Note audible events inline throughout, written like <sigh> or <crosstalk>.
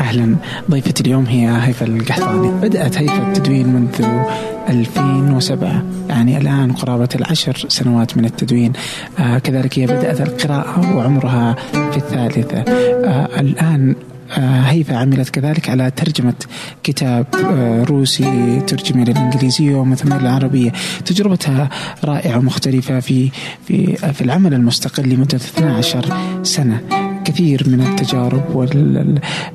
أهلا. ضيفة اليوم هي هيفا القحطاني. بدأت هيفا التدوين منذ 2007 يعني الآن قرابة العشر سنوات من التدوين. آه كذلك هي بدأت القراءة وعمرها في الثالثة. آه الآن هيفا عملت كذلك على ترجمة كتاب آه، روسي ترجم إلى الإنجليزية ومن ثم إلى العربية تجربتها رائعة ومختلفة في في في العمل المستقل لمدة 12 سنة. كثير من التجارب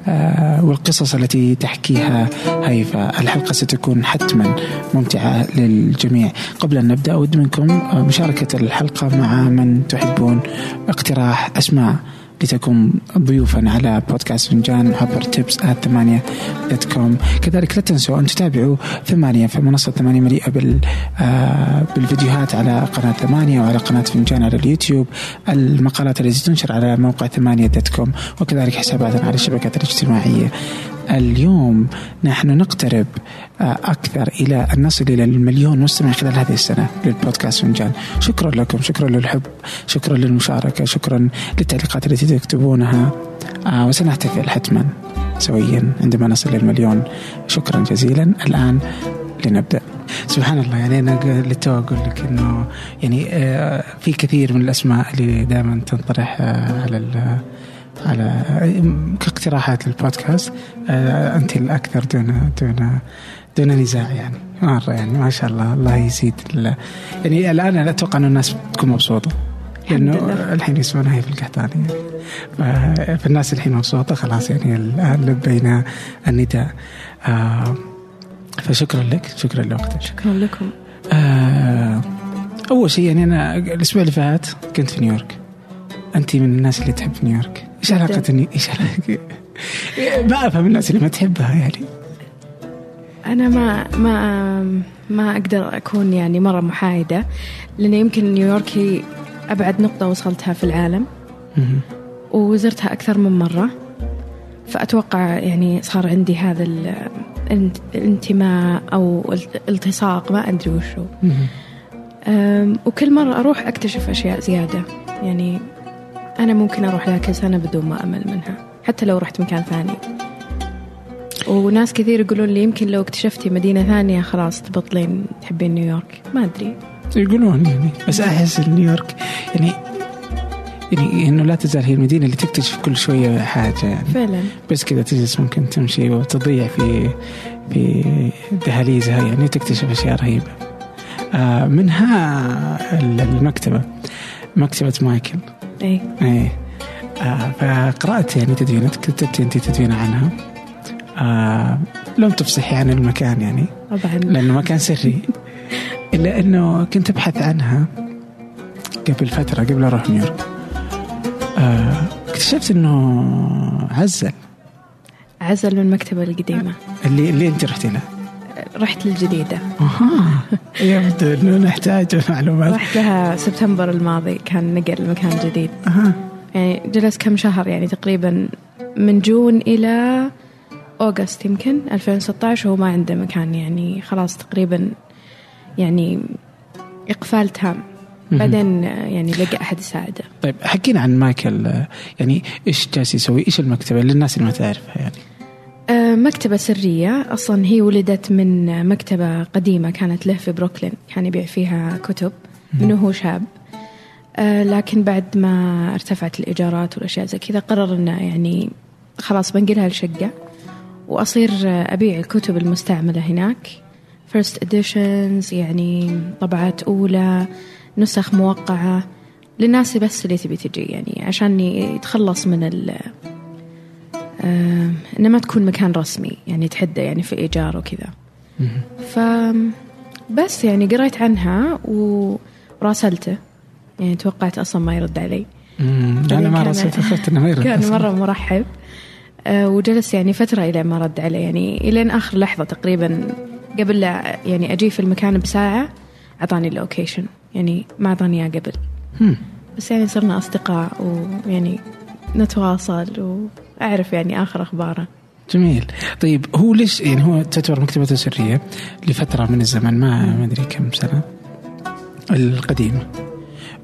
آه، والقصص التي تحكيها هيفا. الحلقة ستكون حتما ممتعة للجميع. قبل أن نبدأ أود منكم مشاركة الحلقة مع من تحبون. اقتراح أسماء. لتكون ضيوفا على بودكاست فنجان عبر tips ثمانية dot com كذلك لا تنسوا أن تتابعوا ثمانية في منصة ثمانية مليئة بال آه بالفيديوهات على قناة ثمانية وعلى قناة فنجان على اليوتيوب. المقالات التي تنشر على موقع ثمانية dot com وكذلك حساباتنا على الشبكات الاجتماعية. اليوم نحن نقترب آه، أكثر إلى أن نصل إلى المليون مستمع خلال هذه السنة للبودكاست فنجان. شكرا لكم شكرا للحب شكرا للمشاركة شكرا للتعليقات التي تكتبونها. آه، وسنحتفل حتما سويا عندما نصل للمليون شكرا جزيلا. الآن لنبدأ. سبحان الله يعني أنا للتو أقول لك إنه يعني آه، في كثير من الأسماء اللي دائما تنطرح على على كاقتراحات للبودكاست آه، أنت الأكثر دون دون دون نزاع يعني. مرة يعني ما شاء الله الله يزيد يعني الآن أنا أتوقع أن الناس تكون مبسوطة لأنه الحين يسمعونها هي في القحطاني يعني فالناس الحين مبسوطة خلاص يعني الان لبينا النداء. آه فشكرا لك شكرا لوقتك. شكرا لكم. آه أول شيء يعني أنا الأسبوع اللي فات كنت في نيويورك. أنت من الناس اللي تحب نيويورك. إيش علاقة اني إيش علاقة ما أفهم الناس اللي ما تحبها يعني. أنا ما ما ما أقدر أكون يعني مرة محايدة لأن يمكن نيويورك هي أبعد نقطة وصلتها في العالم. وزرتها أكثر من مرة. فأتوقع يعني صار عندي هذا الانتماء أو التصاق ما أدري وشو. وكل مرة أروح أكتشف أشياء زيادة. يعني أنا ممكن أروح لها كل سنة بدون ما أمل منها حتى لو رحت مكان ثاني. وناس كثير يقولون لي يمكن لو اكتشفتي مدينة ثانية خلاص تبطلين تحبين نيويورك. ما أدري. يقولون يعني بس أحس نيويورك يعني يعني إنه لا تزال هي المدينة اللي تكتشف كل شوية حاجة يعني. فعلا. بس كذا تجلس ممكن تمشي وتضيع في في دهاليزها يعني تكتشف أشياء رهيبة. آه منها المكتبة مكتبة مايكل. اي اي آه فقرأت يعني تدوينات كتبت أنت تدوينة عنها. آه لم تفصحي عن المكان يعني. طبعا. لأنه مكان سري. إلا أنه كنت أبحث عنها قبل فترة قبل أروح نيويورك. آه اكتشفت أنه عزل. عزل من المكتبة القديمة. اللي اللي أنت رحتي لها رحت للجديدة. أها. يبدو انه نحتاج معلومات. رحت لها سبتمبر الماضي كان نقل مكان جديد. أها. يعني جلس كم شهر يعني تقريبا من جون إلى أوغست يمكن 2016 وهو ما عنده مكان يعني خلاص تقريبا يعني إقفال تام. بعدين يعني لقى أحد يساعده. طيب حكينا عن مايكل يعني إيش جالس يسوي؟ إيش المكتبة للناس اللي ما تعرفها يعني؟ مكتبة سرية. أصلا هي ولدت من مكتبة قديمة كانت له في بروكلين كان يبيع فيها كتب من هو شاب. آه، لكن بعد ما ارتفعت الإيجارات والأشياء زي كذا قرر إنه يعني خلاص بنقلها لشقة وأصير أبيع الكتب المستعملة هناك. First editions يعني طبعات أولى نسخ موقعة للناس بس اللي تبي تجي يعني عشان يتخلص من آه إنه ما تكون مكان رسمي يعني تحده يعني في إيجار وكذا. ف بس يعني قريت عنها وراسلته يعني توقعت أصلا ما يرد علي. أنا ما راسلت أخذت إنه ما يرد. كان مرة مرحب. آه وجلس يعني فترة إلى ما رد علي يعني الين آخر لحظة تقريبا قبل لا يعني أجي في المكان بساعة أعطاني اللوكيشن. يعني ما أعطاني إياه قبل. بس يعني صرنا أصدقاء ويعني نتواصل واعرف يعني آخر أخباره. جميل. طيب هو ليش يعني هو تعتبر مكتبته سرية لفترة من الزمن؟ ما ما أدري كم سنة القديمة.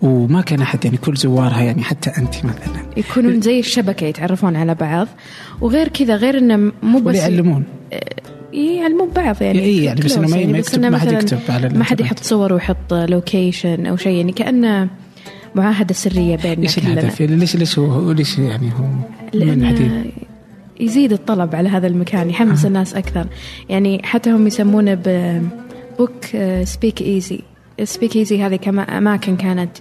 وما كان أحد يعني كل زوارها يعني حتى أنت مثلا. يكونون زي الشبكة يتعرفون على بعض. وغير كذا غير إنه مو بس يعلمون يعلمون بعض يعني. اي يعني بس إنه ما يعني يكتب ما حد يكتب على ما حد يحط صور ويحط لوكيشن أو شيء يعني كأنه معاهدة سرية بيننا إيش الهدف؟ يعني ليش ليش هو ليش يعني هو من يزيد الطلب على هذا المكان يحمس آه. الناس أكثر. يعني حتى هم يسمونه ب book speakeasy speakeasy هذه أماكن كانت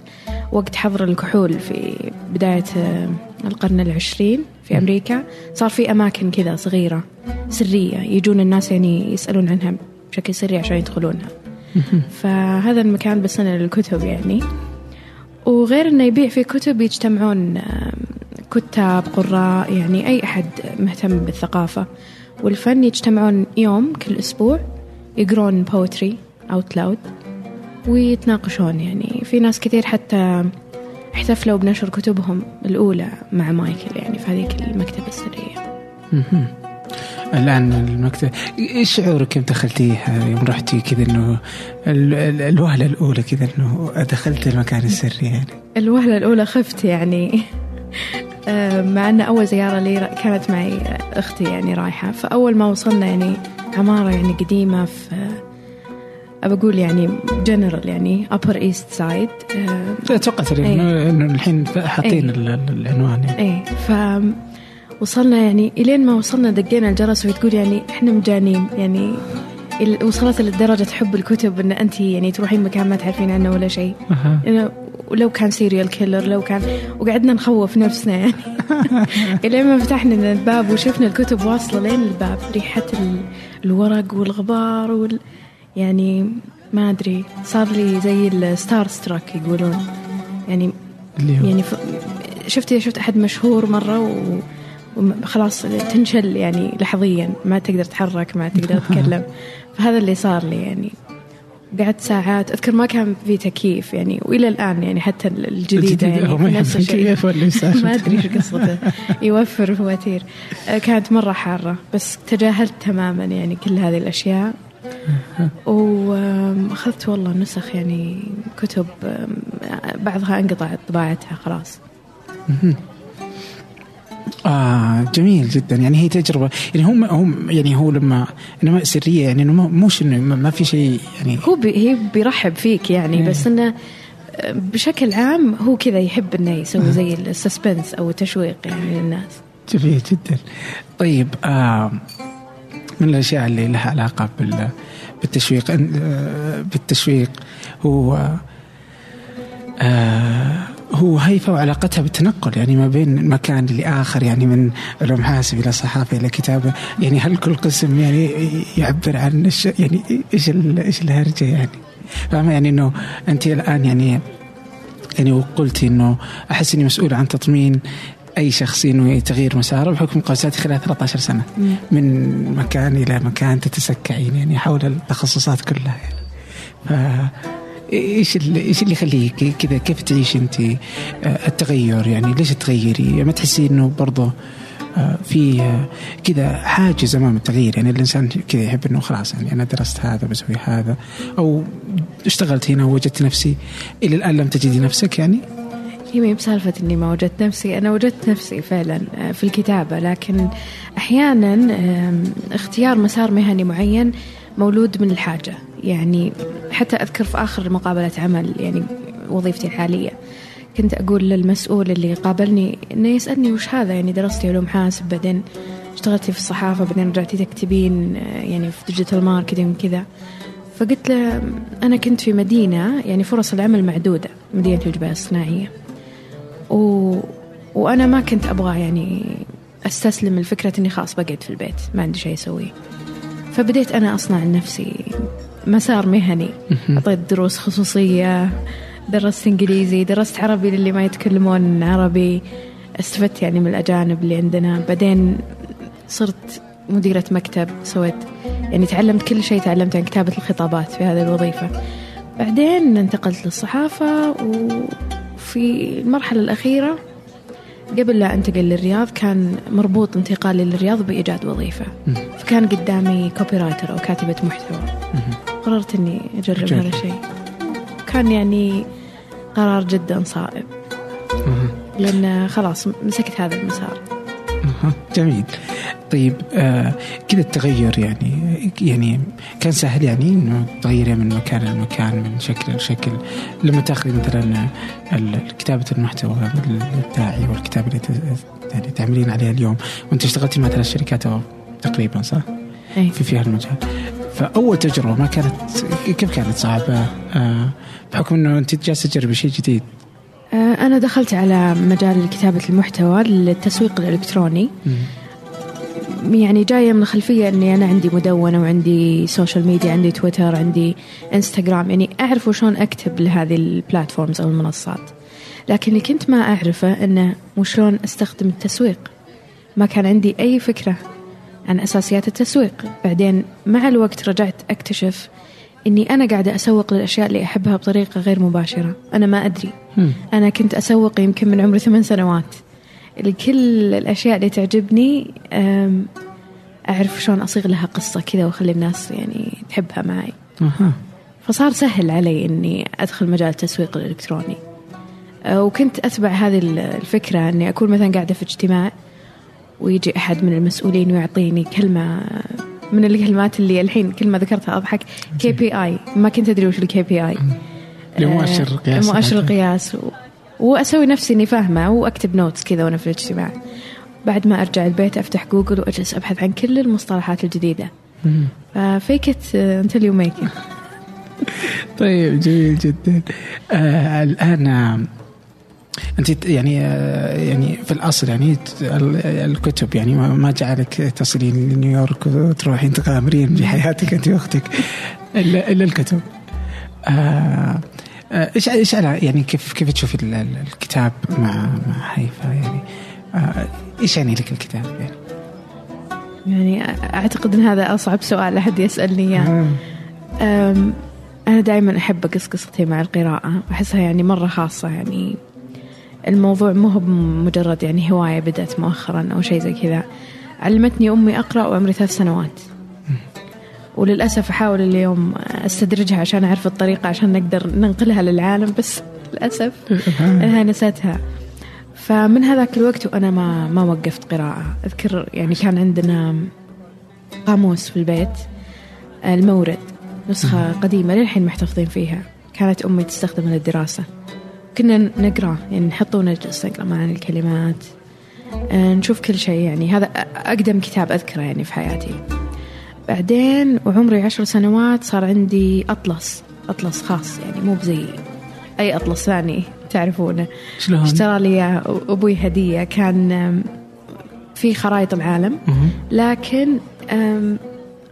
وقت حظر الكحول في بداية آه، القرن العشرين في أمريكا. صار في أماكن كذا صغيرة سرية يجون الناس يعني يسألون عنها بشكل سري عشان يدخلونها. فهذا المكان بس للكتب يعني. وغير إنه يبيع فيه كتب يجتمعون كتاب قراء يعني أي أحد مهتم بالثقافة. والفن يجتمعون يوم كل أسبوع يقرون poetry out loud ويتناقشون. يعني في ناس كثير حتى احتفلوا بنشر كتبهم الأولى مع مايكل يعني في هذيك المكتبة السرية. الآن المكتبة إيش شعورك يوم دخلتيها يوم رحتي كذا إنه الوهلة الأولى كذا إنه دخلت المكان السري يعني؟ الوهلة الأولى خفت يعني. <laughs> آه، مع أن أول زيارة لي كانت معي أختي يعني رايحة. فأول ما وصلنا يعني عمارة يعني قديمة في بقول يعني جنرال يعني Upper East Side توقعت انه الحين حاطين إيه. العنوان يعني. إيه ف وصلنا يعني إلين ما وصلنا دقينا الجرس وهي تقول يعني إحنا مجانين. يعني وصلت لدرجة حب الكتب إن أنت يعني تروحين مكان ما تعرفين عنه ولا شيء. أه. ولو كان serial killer لو كان وقعدنا نخوف نفسنا يعني. <laughs> إلين ما فتحنا الباب وشفنا الكتب واصلة لين الباب. ريحة الورق والغبار وال يعني ما أدري صار لي زي ال starstruck يقولون. يعني يعني شفت شفت أحد مشهور مرة و وخلاص تنشل يعني لحظيا. ما تقدر تتحرك ما تقدر تتكلم. <laughs> فهذا اللي صار لي يعني. قعدت ساعات أذكر ما كان في تكييف يعني وإلى الآن يعني حتى الجديدة يعني نفس الشيء. <laughs> ما أدري إيش قصته. <laughs> يوفر فواتير كانت مرة حارة بس تجاهلت تماما يعني كل هذه الأشياء. واخذت والله نسخ يعني كتب بعضها انقطعت طباعتها خلاص. آه جميل جدا. يعني هي تجربة يعني هم هم يعني هو لما انما سرية يعني إنه مش إنه ما في شيء يعني هو بي هي بيرحب فيك يعني إيه. بس إنه بشكل عام هو كذا يحب إنه يسوي زي السسبنس أو التشويق يعني للناس جميل جدا. طيب آه من الأشياء اللي لها علاقة بالتشويق؟ بالتشويق هو آه هو هيفا وعلاقتها بالتنقل يعني ما بين مكان لآخر يعني من علوم حاسب إلى صحافة إلى كتابة. يعني هل كل قسم يعني يعبر عن الش... يعني إيش ال... إيش الهرجة يعني؟ فاهمة يعني إنه أنت الآن يعني يعني وقلتي إنه أحس إني مسؤول عن تطمين أي شخص إنه تغيير مساره بحكم قوساتي خلال 13 سنة. مم. من مكان إلى مكان تتسكعين يعني حول التخصصات كلها يعني. ف إيش إيش اللي يخليك كذا؟ كيف تعيش أنت؟ آه، التغير يعني ليش تغيري؟ ما تحسي إنه برضه آه، في آه، كذا حاجز أمام التغيير؟ يعني الإنسان كذا يحب إنه خلاص يعني أنا درست هذا بسوي هذا أو اشتغلت هنا ووجدت نفسي إلى الآن لم تجدي نفسك يعني؟ هي ما بسالفة إني ما وجدت نفسي. أنا وجدت نفسي فعلا في الكتابة لكن أحيانا اختيار مسار مهني معين مولود من الحاجة. يعني حتى أذكر في آخر مقابلة عمل يعني وظيفتي الحالية كنت أقول للمسؤول اللي قابلني إنه يسألني وش هذا يعني درستي علوم حاسب بعدين اشتغلتي في الصحافة بعدين رجعتي تكتبين يعني في digital marketing وكذا. فقلت له أنا كنت في مدينة يعني فرص العمل معدودة مدينة الجبيل الصناعية. و... وأنا ما كنت أبغى يعني أستسلم لفكرة إني خلاص بقعد في البيت ما عندي شيء أسويه. فبديت أنا أصنع لنفسي مسار مهني. أعطيت دروس خصوصية درست إنجليزي درست عربي للي ما يتكلمون عربي. استفدت يعني من الأجانب اللي عندنا. بعدين صرت مديرة مكتب سويت يعني تعلمت كل شيء تعلمته عن كتابة الخطابات في هذه الوظيفة. بعدين انتقلت للصحافة و... في المرحلة الأخيرة قبل لا أنتقل للرياض كان مربوط انتقالي للرياض بإيجاد وظيفة. فكان قدامي copywriter أو كاتبة محتوى. قررت إني أجرب هذا الشيء. كان يعني قرار جدا صائب. لأن خلاص مسكت هذا المسار. جميل. طيب آه كذا التغير يعني يعني كان سهل يعني إنه تغيري من مكان لمكان من شكل لشكل لما تاخذي مثلا ال- كتابه المحتوى الابداعي والكتابة اللي يعني تعملين عليها اليوم. وأنت اشتغلتي مع ثلاث شركات تقريبا صح؟ أي. في في هالمجال فأول تجربة ما كانت كيف كانت صعبة؟ آه بحكم إنه أنت جالسة تجربي شيء جديد. آه، أنا دخلت على مجال كتابة المحتوى للتسويق الإلكتروني. يعني جاية من خلفية أني أنا عندي مدونة وعندي social media عندي تويتر عندي انستغرام يعني أعرف وشون أكتب لهذه ال platforms أو المنصات. لكن اللي كنت ما أعرفه أنه وشلون أستخدم التسويق. ما كان عندي أي فكرة عن أساسيات التسويق. بعدين مع الوقت رجعت أكتشف أني أنا قاعدة أسوق للأشياء اللي أحبها بطريقة غير مباشرة. أنا ما أدري. مم. أنا كنت أسوق يمكن من عمري ثمان سنوات. لكل الأشياء اللي تعجبني أعرف شلون أصيغ لها قصة كذا وأخلي الناس يعني تحبها معي. أها. فصار سهل علي إني أدخل مجال التسويق الإلكتروني. أه، وكنت أتبع هذه ال- الفكرة إني أكون مثلا قاعدة في اجتماع ويجي أحد من المسؤولين ويعطيني كلمة من الكلمات اللي الحين كل ما ذكرتها أضحك KPI. ما كنت أدري وش ال KPI. لمؤشر قياس مؤشر قياس و... وأسوي نفسي إني فاهمة وأكتب notes كذا وأنا في الاجتماع. بعد ما أرجع البيت أفتح جوجل وأجلس أبحث عن كل المصطلحات الجديدة. مم. ف fake it until you make طيب جميل جدا. آه الآن آه، أنت يعني آه يعني في الأصل يعني الكتب يعني ما جعلك تصلين لنيويورك وتروحين تغامرين بحياتك <laughs> أنت وأختك. الا إلا الكتب. آه، إيش إيش على- يعني كيف كيف تشوفي ال- ال- الكتاب مع مع هيفا يعني آه إيش يعني لك الكتاب؟ يعني؟ يعني أعتقد إن هذا أصعب سؤال أحد يسألني إياه. آه. أنا دائما أحب أقص قصتي مع القراءة. أحسها يعني مرة خاصة. يعني الموضوع مو هو مجرد يعني هواية بدأت مؤخرا أو شيء زي كذا. علمتني أمي أقرأ وعمري ثلاث سنوات. وللأسف أحاول اليوم أستدرجها عشان أعرف الطريقة عشان نقدر ننقلها للعالم بس للأسف <laughs> أنها نسيتها فمن هذاك الوقت وأنا ما ما وقفت قراءة. أذكر يعني كان عندنا قاموس في البيت المورد نسخة قديمة للحين محتفظين فيها. كانت أمي تستخدمها للدراسة. كنا نقرأ يعني نحط ونجلس نقرأ معنا الكلمات آه، نشوف كل شيء يعني. هذا أقدم كتاب أذكره يعني في حياتي. بعدين وعمري عشر سنوات صار عندي أطلس أطلس خاص يعني مو بزي أي أطلس ثاني تعرفونه شلون؟ اشترى لي أبوي هدية كان في خرائط العالم. لكن أم،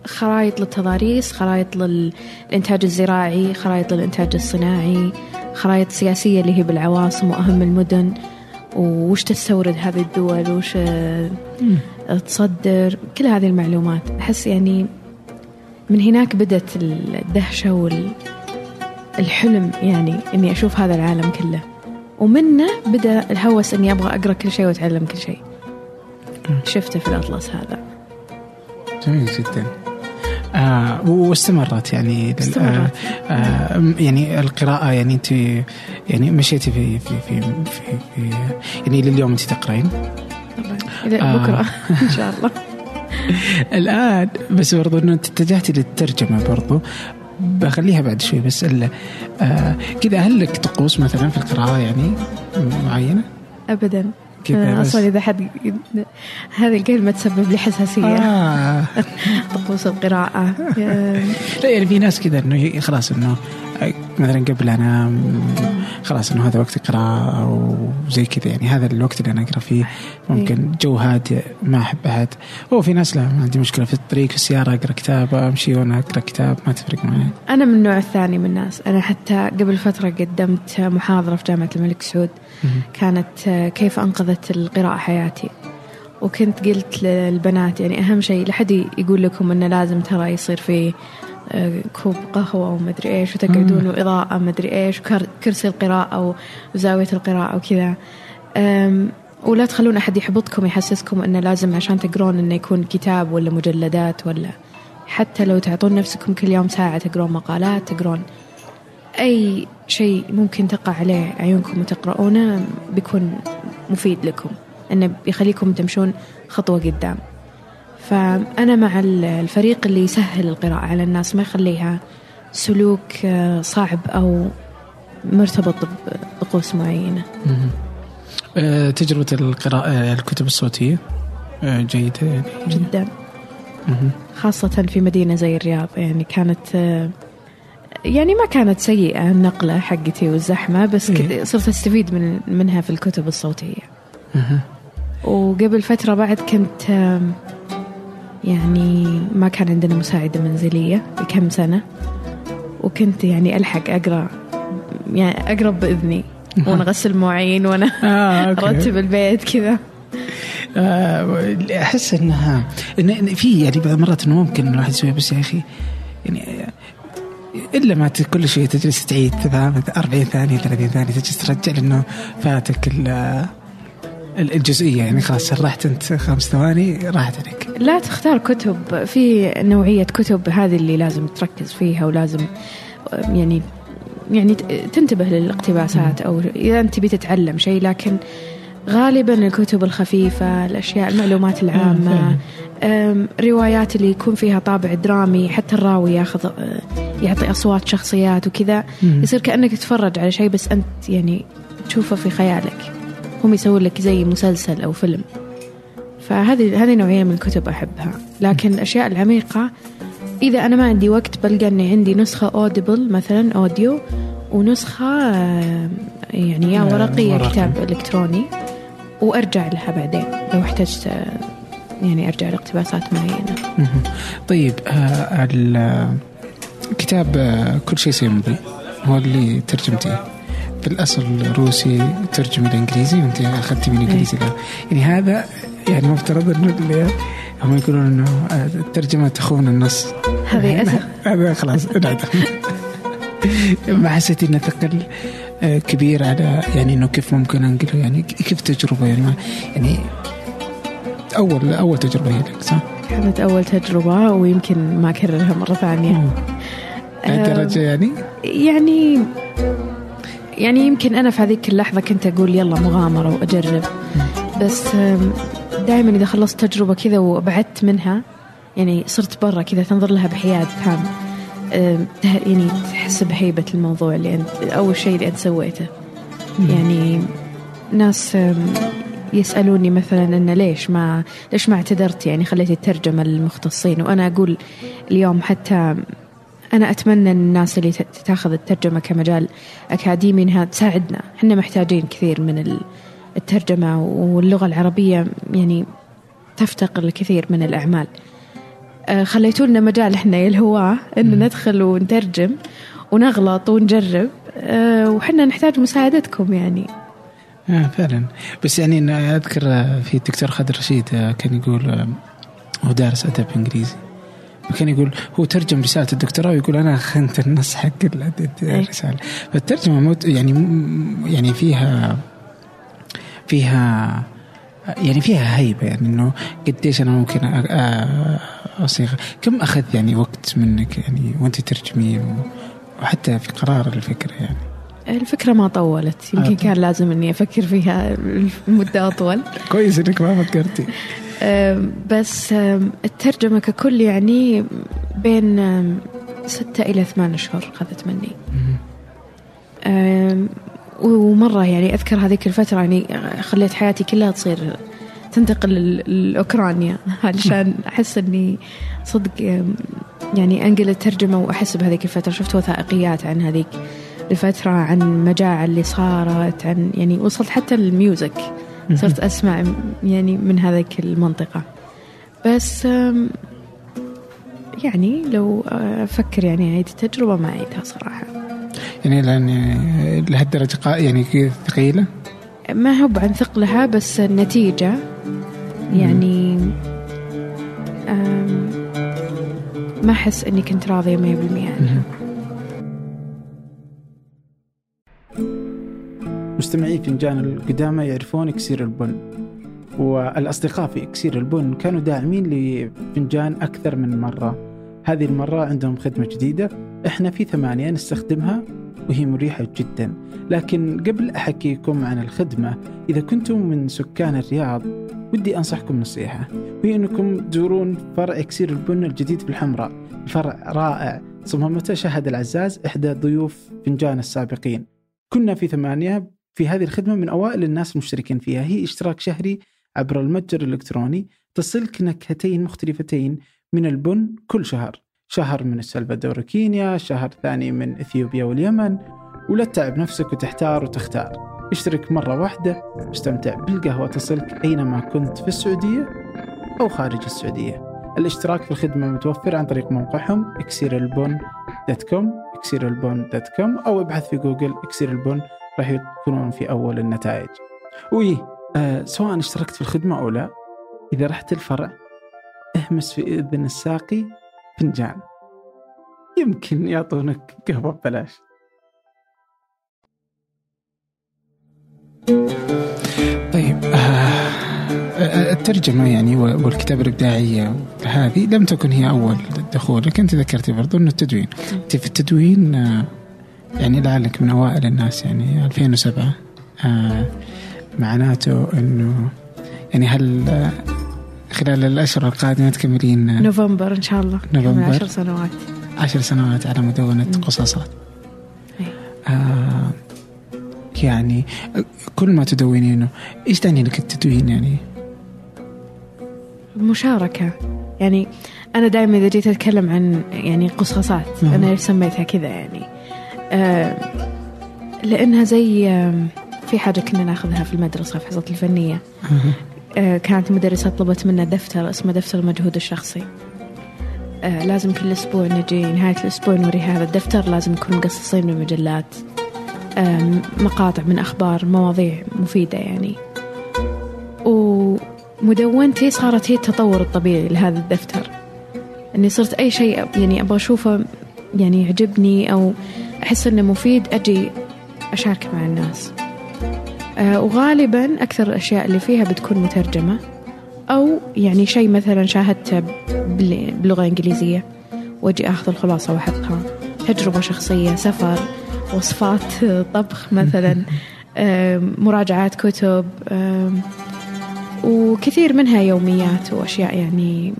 خرائط للتضاريس خرائط للإنتاج الزراعي خرائط للإنتاج الصناعي خرائط سياسية اللي هي بالعواصم وأهم المدن وش تستورد هذه الدول وش تصدر كل هذه المعلومات. أحس يعني من هناك بدت الدهشة والحلم يعني إني أشوف هذا العالم كله. ومنه بدأ الهوس إني أبغى أقرأ كل شيء وأتعلم كل شيء. شفته في الأطلس هذا. جميل جدا. آه واستمرت يعني استمرت. آه آه يعني القراءة يعني أنت يعني مشيتي في في في في, في يعني لليوم أنت تقرأين؟ آه. بكرة <laughs> إن شاء الله. <laughs> الآن بس برضو أنه أنت اتجهتي للترجمة برضو. بخليها بعد شوي بس آه كذا هل لك طقوس مثلا في القراءة يعني معينة؟ أبدا. كذا بس. أصلا إذا حد هذه الكلمة تسبب لي حساسية. آه. <laughs> طقوس القراءة. آه، لا يعني في ناس كذا إنه خلاص إنه مثلا قبل انام خلاص إنه هذا وقت قراءة أو زي كذا يعني هذا الوقت اللي أنا أقرأ فيه ممكن جو هادئ ما أحب أحد. هو في ناس لا ما عندي مشكلة. في الطريق في السيارة أقرأ كتاب أمشي وأنا أقرأ كتاب ما تفرق معي. أنا من النوع الثاني من الناس. أنا حتى قبل فترة قدمت محاضرة في جامعة الملك سعود. كانت كيف أنقذت القراءة حياتي. وكنت قلت للبنات يعني أهم شيء لحد يقول لكم أنه لازم ترى يصير في كوب قهوة ومدري إيش وتقعدون وإضاءة مدري إيش وكرسي القراءة وزاوية القراءة وكذا ولا تخلون أحد يحبطكم يحسسكم أنه لازم عشان تقرون أنه يكون كتاب ولا مجلدات ولا حتى لو تعطون نفسكم كل يوم ساعة تقرون مقالات تقرون أي شيء ممكن تقع عليه عيونكم وتقرؤونه بيكون مفيد لكم. أنه بيخليكم تمشون خطوة قدام. فأنا مع الفريق اللي يسهل القراءة على الناس ما يخليها سلوك آه، صعب أو مرتبط بطقوس معينة. أه، تجربة القراءة الكتب الصوتية أه، جيدة يعني؟ جدا. خاصة في مدينة زي الرياض يعني كانت يعني ما كانت سيئة النقلة حقتي والزحمة بس إيه. صرت أستفيد من منها في الكتب الصوتية. وقبل فترة بعد كنت يعني ما كان عندنا مساعدة منزلية بكم سنة وكنت يعني ألحق أقرأ يعني أقرب بإذني <laughs> وأنا أغسل مواعين وأنا آه،. أرتب البيت كذا آه، أحس إنها إن في يعني بعض المرات إنه ممكن الواحد يسويها بس يا أخي يعني آه، إلا ما كل شوية تجلس تعيد فاهم 40 ثانية 30 ثانية تجلس ترجع لأنه فاتك الجزئية يعني خلاص سرحت أنت خمس ثواني راحت عليك. لا تختار كتب في نوعية كتب هذه اللي لازم تركز فيها ولازم يعني يعني تنتبه للاقتباسات أو إذا أنت بتتعلم شيء لكن غالبا الكتب الخفيفة الأشياء المعلومات العامة روايات اللي يكون فيها طابع درامي حتى الراوي ياخذ يعطي أصوات شخصيات وكذا. يصير كأنك تتفرج على شيء بس أنت يعني تشوفه في خيالك. هم يسوون لك زي مسلسل أو فيلم. فهذه هذه نوعية من الكتب أحبها. لكن الأشياء العميقة إذا أنا ما عندي وقت بلقى أني عندي نسخة أوديبل مثلا أوديو ونسخة آه، يعني يا آه، ورقي يا. كتاب إلكتروني وأرجع لها بعدين لو احتجت آه، يعني أرجع لاقتباسات معينة. طيب آه، ال- كتاب آه، كل شيء سيمضي. هو اللي ترجمتيه. في الاصل روسي ترجم إلى انجليزي وأنت أخذتي من إنجليزي له يعني هذا يعني مفترض إنه هم يقولون إنه آه، الترجمة تخون النص. هذه هذا خلاص ما حسيت إنه ثقل آه، كبير على يعني إنه كيف ممكن أنقله. يعني كيف تجربة؟ يعني يعني اول أول تجربة هي لك صح؟ كانت أول تجربة ويمكن ما أكررها مرة ثانية. لهالدرجه يعني؟ يعني يعني يمكن أنا في هذيك اللحظة كنت أقول يلا مغامرة وأجرب. بس دائما إذا خلصت تجربة كذا وأبعدت منها يعني صرت برا كذا تنظر لها بحياد تام. يعني تحس بهيبة الموضوع اللي أنت أول شيء اللي أنت سويته. يعني ناس يسألوني مثلا إنه ليش ما ليش ما اعتذرت؟ يعني خليت الترجمة للمختصين وأنا أقول اليوم حتى أنا أتمنى أن الناس اللي تاخذ الترجمة كمجال أكاديمي إنها تساعدنا. إحنا محتاجين كثير من ال- الترجمة واللغة العربية يعني تفتقر لكثير من الأعمال. آه، خليتوا لنا مجال إحنا يا الهواة إن ندخل ونترجم ونغلط ونجرب. آه، وحنا نحتاج مساعدتكم يعني. آه فعلا. بس يعني أنا أذكر آه، في الدكتور خالد رشيد كان يقول هو دارس أدب إنجليزي. فكان يقول هو ترجم رسالة الدكتوراه ويقول أنا خنت النص حق ال- الرسالة. فالترجمة موت يعني يعني فيها فيها يعني فيها هيبة يعني إنه قديش أنا ممكن أصيغ. كم أخذ يعني وقت منك يعني وأنت ترجمين؟ وحتى في قرار الفكرة يعني. الفكرة ما طولت. يمكن آه. كان لازم إني أفكر فيها <laughs> مدة أطول. كويس إنك ما فكرتي. بس الترجمة ككل يعني بين ستة إلى ثمان أشهر أخذت مني. ومرة يعني أذكر هذيك الفترة يعني خليت حياتي كلها تصير تنتقل لأوكرانيا <laughs> علشان أحس إني صدق يعني أنقل الترجمة وأحس بهذيك الفترة. شفت وثائقيات عن هذيك الفترة عن المجاعة اللي صارت عن يعني وصلت حتى الميوزك صرت أسمع يعني من هذيك المنطقة. بس يعني لو أفكر يعني أعيد التجربة ما أعيدها صراحة. يعني لأن لهالدرجة قا- يعني كذا ثقيلة؟ ما هو عن ثقلها بس النتيجة يعني ما أحس إني كنت راضية 100% عنها. مستمعي فنجان القدامى يعرفون إكسير البن والأصدقاء في إكسير البن كانوا داعمين لفنجان أكثر من مرة. هذه المرة عندهم خدمة جديدة إحنا في ثمانية نستخدمها وهي مريحة جدا. لكن قبل أحكيكم عن الخدمة إذا كنتم من سكان الرياض ودي أنصحكم نصيحة. وهي أنكم تزورون فرع إكسير البن الجديد في الحمراء. فرع رائع صممته شهد العزاز إحدى ضيوف فنجان السابقين. كنا في ثمانية في هذه الخدمة من أوائل الناس المشتركين فيها. هي إشتراك شهري عبر المتجر الإلكتروني. تصلك نكهتين مختلفتين من البن كل شهر. شهر من السلفادور كينيا شهر ثاني من إثيوبيا واليمن ولا تتعب نفسك وتحتار وتختار. اشترك مرة واحدة واستمتع بالقهوة تصلك أينما كنت في السعودية أو خارج السعودية. الاشتراك في الخدمة متوفر عن طريق موقعهم اكسير البن dot com اكسير البن dot com أو ابحث في جوجل اكسير البن راح يكونون في أول النتائج. وإيه آه سواء اشتركت في الخدمة أو لا إذا رحت الفرع اهمس في إذن الساقي فنجان. يمكن يعطونك قهوة ببلاش. طيب آه الترجمة يعني والكتابة الإبداعية هذه لم تكن هي أول دخولك أنت ذكرتي برضو أنه التدوين. أنت في التدوين آه يعني لعلك من أوائل الناس يعني 2007 آه معناته أنه يعني هل خلال الأشهر القادمة تكملين نوفمبر إن شاء الله. نوفمبر. عشر سنوات. عشر سنوات على مدونة قصصات آه يعني كل ما تدونينه إيش تعني لك التدوين يعني؟ مشاركة. يعني أنا دائما إذا جيت أتكلم عن يعني قصصات أنا ليش سميتها كذا يعني؟ لأنها زي آه في حاجة كنا ناخذها في المدرسة في حصة الفنية. آه كانت المدرسة طلبت منا دفتر اسمه دفتر المجهود الشخصي. آه لازم كل أسبوع نجي نهاية الأسبوع نوري هذا الدفتر لازم نكون مقصصين من مجلات آه مقاطع من أخبار مواضيع مفيدة يعني. ومدونتي صارت هي التطور الطبيعي لهذا الدفتر. إني صرت أي شيء يعني أبغى أشوفه يعني يعجبني أو أحس إنه مفيد أجي اشاركه مع الناس. آه وغالبا أكثر الأشياء اللي فيها بتكون مترجمة أو يعني شيء مثلا شاهدته بلغه انجليزيه وأجي آخذ الخلاصة وأحطها. تجربة شخصية سفر وصفات <laughs> طبخ مثلا <laughs> مراجعات كتب وكثير منها يوميات وأشياء يعني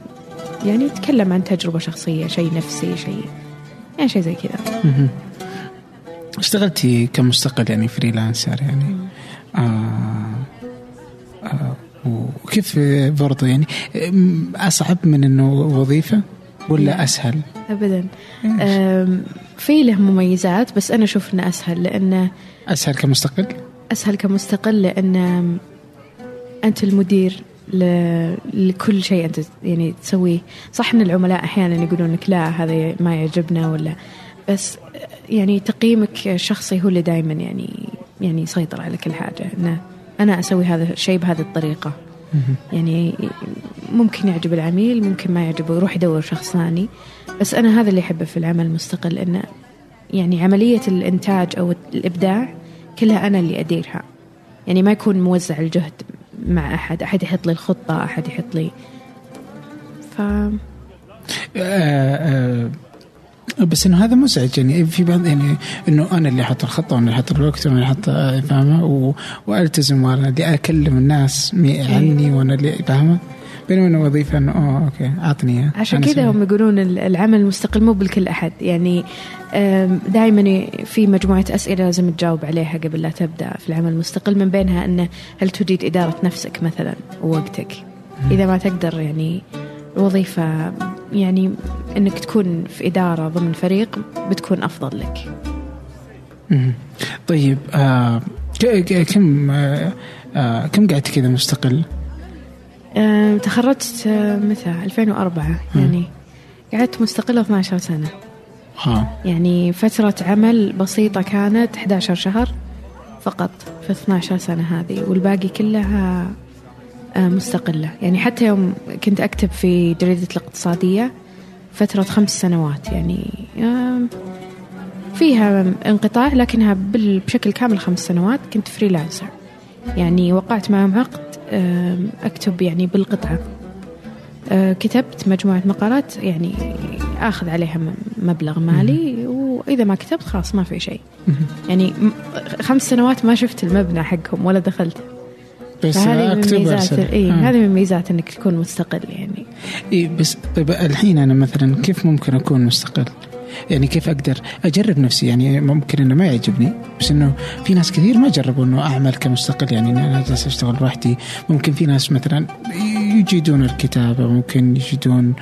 يعني يتكلم عن تجربة شخصية شيء نفسي شيء يعني شيء زي كذا. اشتغلتي كمستقل يعني فريلانسر يعني. آه آه وكيف برضو يعني أصعب من إنه وظيفة ولا أسهل؟ ابدا. في له مميزات بس أنا أشوف إنه أسهل لأنه أسهل كمستقل؟ أسهل كمستقل لأن أنت المدير لكل شيء أنت يعني تسويه. صح إن العملاء أحيانا يقولون لك لا هذا ما يعجبنا ولا بس يعني تقييمك الشخصي هو اللي دائما يعني يعني يسيطر على كل حاجة. إنه أنا أسوي هذا الشيء بهذه الطريقة. يعني ممكن يعجب العميل ممكن ما يعجبه يروح يدور شخص ثاني. بس أنا هذا اللي أحبه في العمل المستقل إنه يعني عملية الإنتاج أو الإبداع كلها أنا اللي أديرها. يعني ما يكون موزع الجهد مع أحد. أحد يحط لي الخطة أحد يحط لي. ف آه آه بس إنه هذا مزعج. يعني في بعض يعني إنه أنا اللي أحط الخطه وأنا اللي أحط الوقت وأنا اللي أحط فاهمة؟ وألتزم وأنا اللي أكلم الناس عني وأنا اللي فاهمة؟ بينما إنه وظيفة إنه اوه أوكي أعطني عشان كذا هم يقولون العمل المستقل مو بالكل أحد. يعني دائما في مجموعة أسئلة لازم تجاوب عليها قبل لا تبدأ في العمل المستقل. من بينها إنه هل تريد إدارة نفسك مثلا ووقتك؟ إذا ما تقدر يعني الوظيفه يعني إنك تكون في إدارة ضمن فريق بتكون أفضل لك. طيب آه كم آه آه كم قعدت كذا مستقل؟ آه تخرجت آه متى 2004 يعني قعدت مستقلة 12 سنة آه. يعني فترة عمل بسيطة كانت 11 شهر فقط في 12 سنة هذه والباقي كلها مستقلة. يعني حتى يوم كنت أكتب في جريدة الاقتصادية فترة خمس سنوات يعني فيها انقطاع لكنها بشكل كامل خمس سنوات كنت فريلانسر يعني وقعت معهم عقد أكتب يعني بالقطعة. كتبت مجموعة مقالات يعني آخذ عليها مبلغ مالي وإذا ما كتبت خلاص ما في شيء. يعني خمس سنوات ما شفت المبنى حقهم ولا دخلت بس اكتب ارسل اي. هذه من ميزات إنك تكون مستقل يعني إيه بس طيب الحين أنا مثلا كيف ممكن أكون مستقل؟ يعني كيف أقدر أجرب نفسي؟ يعني ممكن إنه ما يعجبني بس إنه في ناس كثير ما جربوا إنه أعمل كمستقل. يعني أنا جالس أشتغل لوحدي ممكن في ناس مثلا يجيدون الكتابة ممكن يجيدون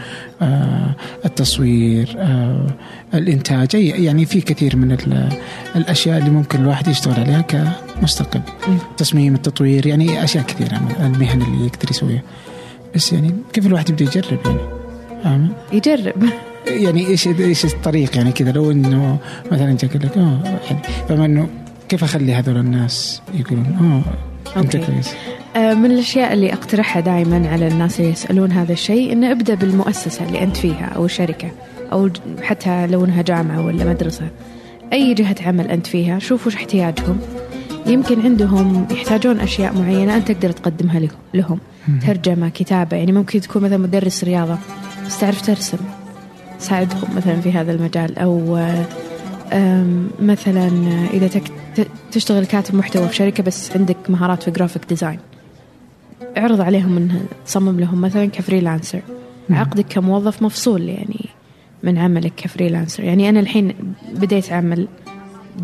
آه التصوير آه الإنتاج. أي يعني في كثير من ال- الأشياء اللي ممكن الواحد يشتغل عليها كمستقل. تصميم التطوير يعني أشياء كثيرة. من المهن اللي يقدر يسويها. بس يعني كيف الواحد يبدأ يجرب يعني؟ يجرب. يعني إيش إيش الطريق؟ يعني كذا لو إنه مثلا جاك لك آه يعني فما إنه كيف أخلي هذول الناس يقولون آه أنت. كويس. آه، من الأشياء اللي أقترحها دائما على الناس اللي يسألون هذا الشيء إنه ابدأ بالمؤسسة اللي أنت فيها أو الشركة أو حتى لو انها جامعة ولا مدرسة. أي جهة عمل أنت فيها شوف وش احتياجهم. يمكن عندهم يحتاجون أشياء معينة أنت تقدر تقدمها له- لهم ترجمة كتابة يعني ممكن تكون مثلا مدرس رياضة. بس تعرف ترسم. ساعدهم مثلا في هذا المجال أو آم، مثلا ت- تشتغل كاتب محتوى في شركة بس عندك مهارات في graphic design اعرض عليهم انه تصمم لهم مثلا ك freelancer عقدك كموظف مفصول يعني من عملك ك freelancer يعني أنا الحين بديت أعمل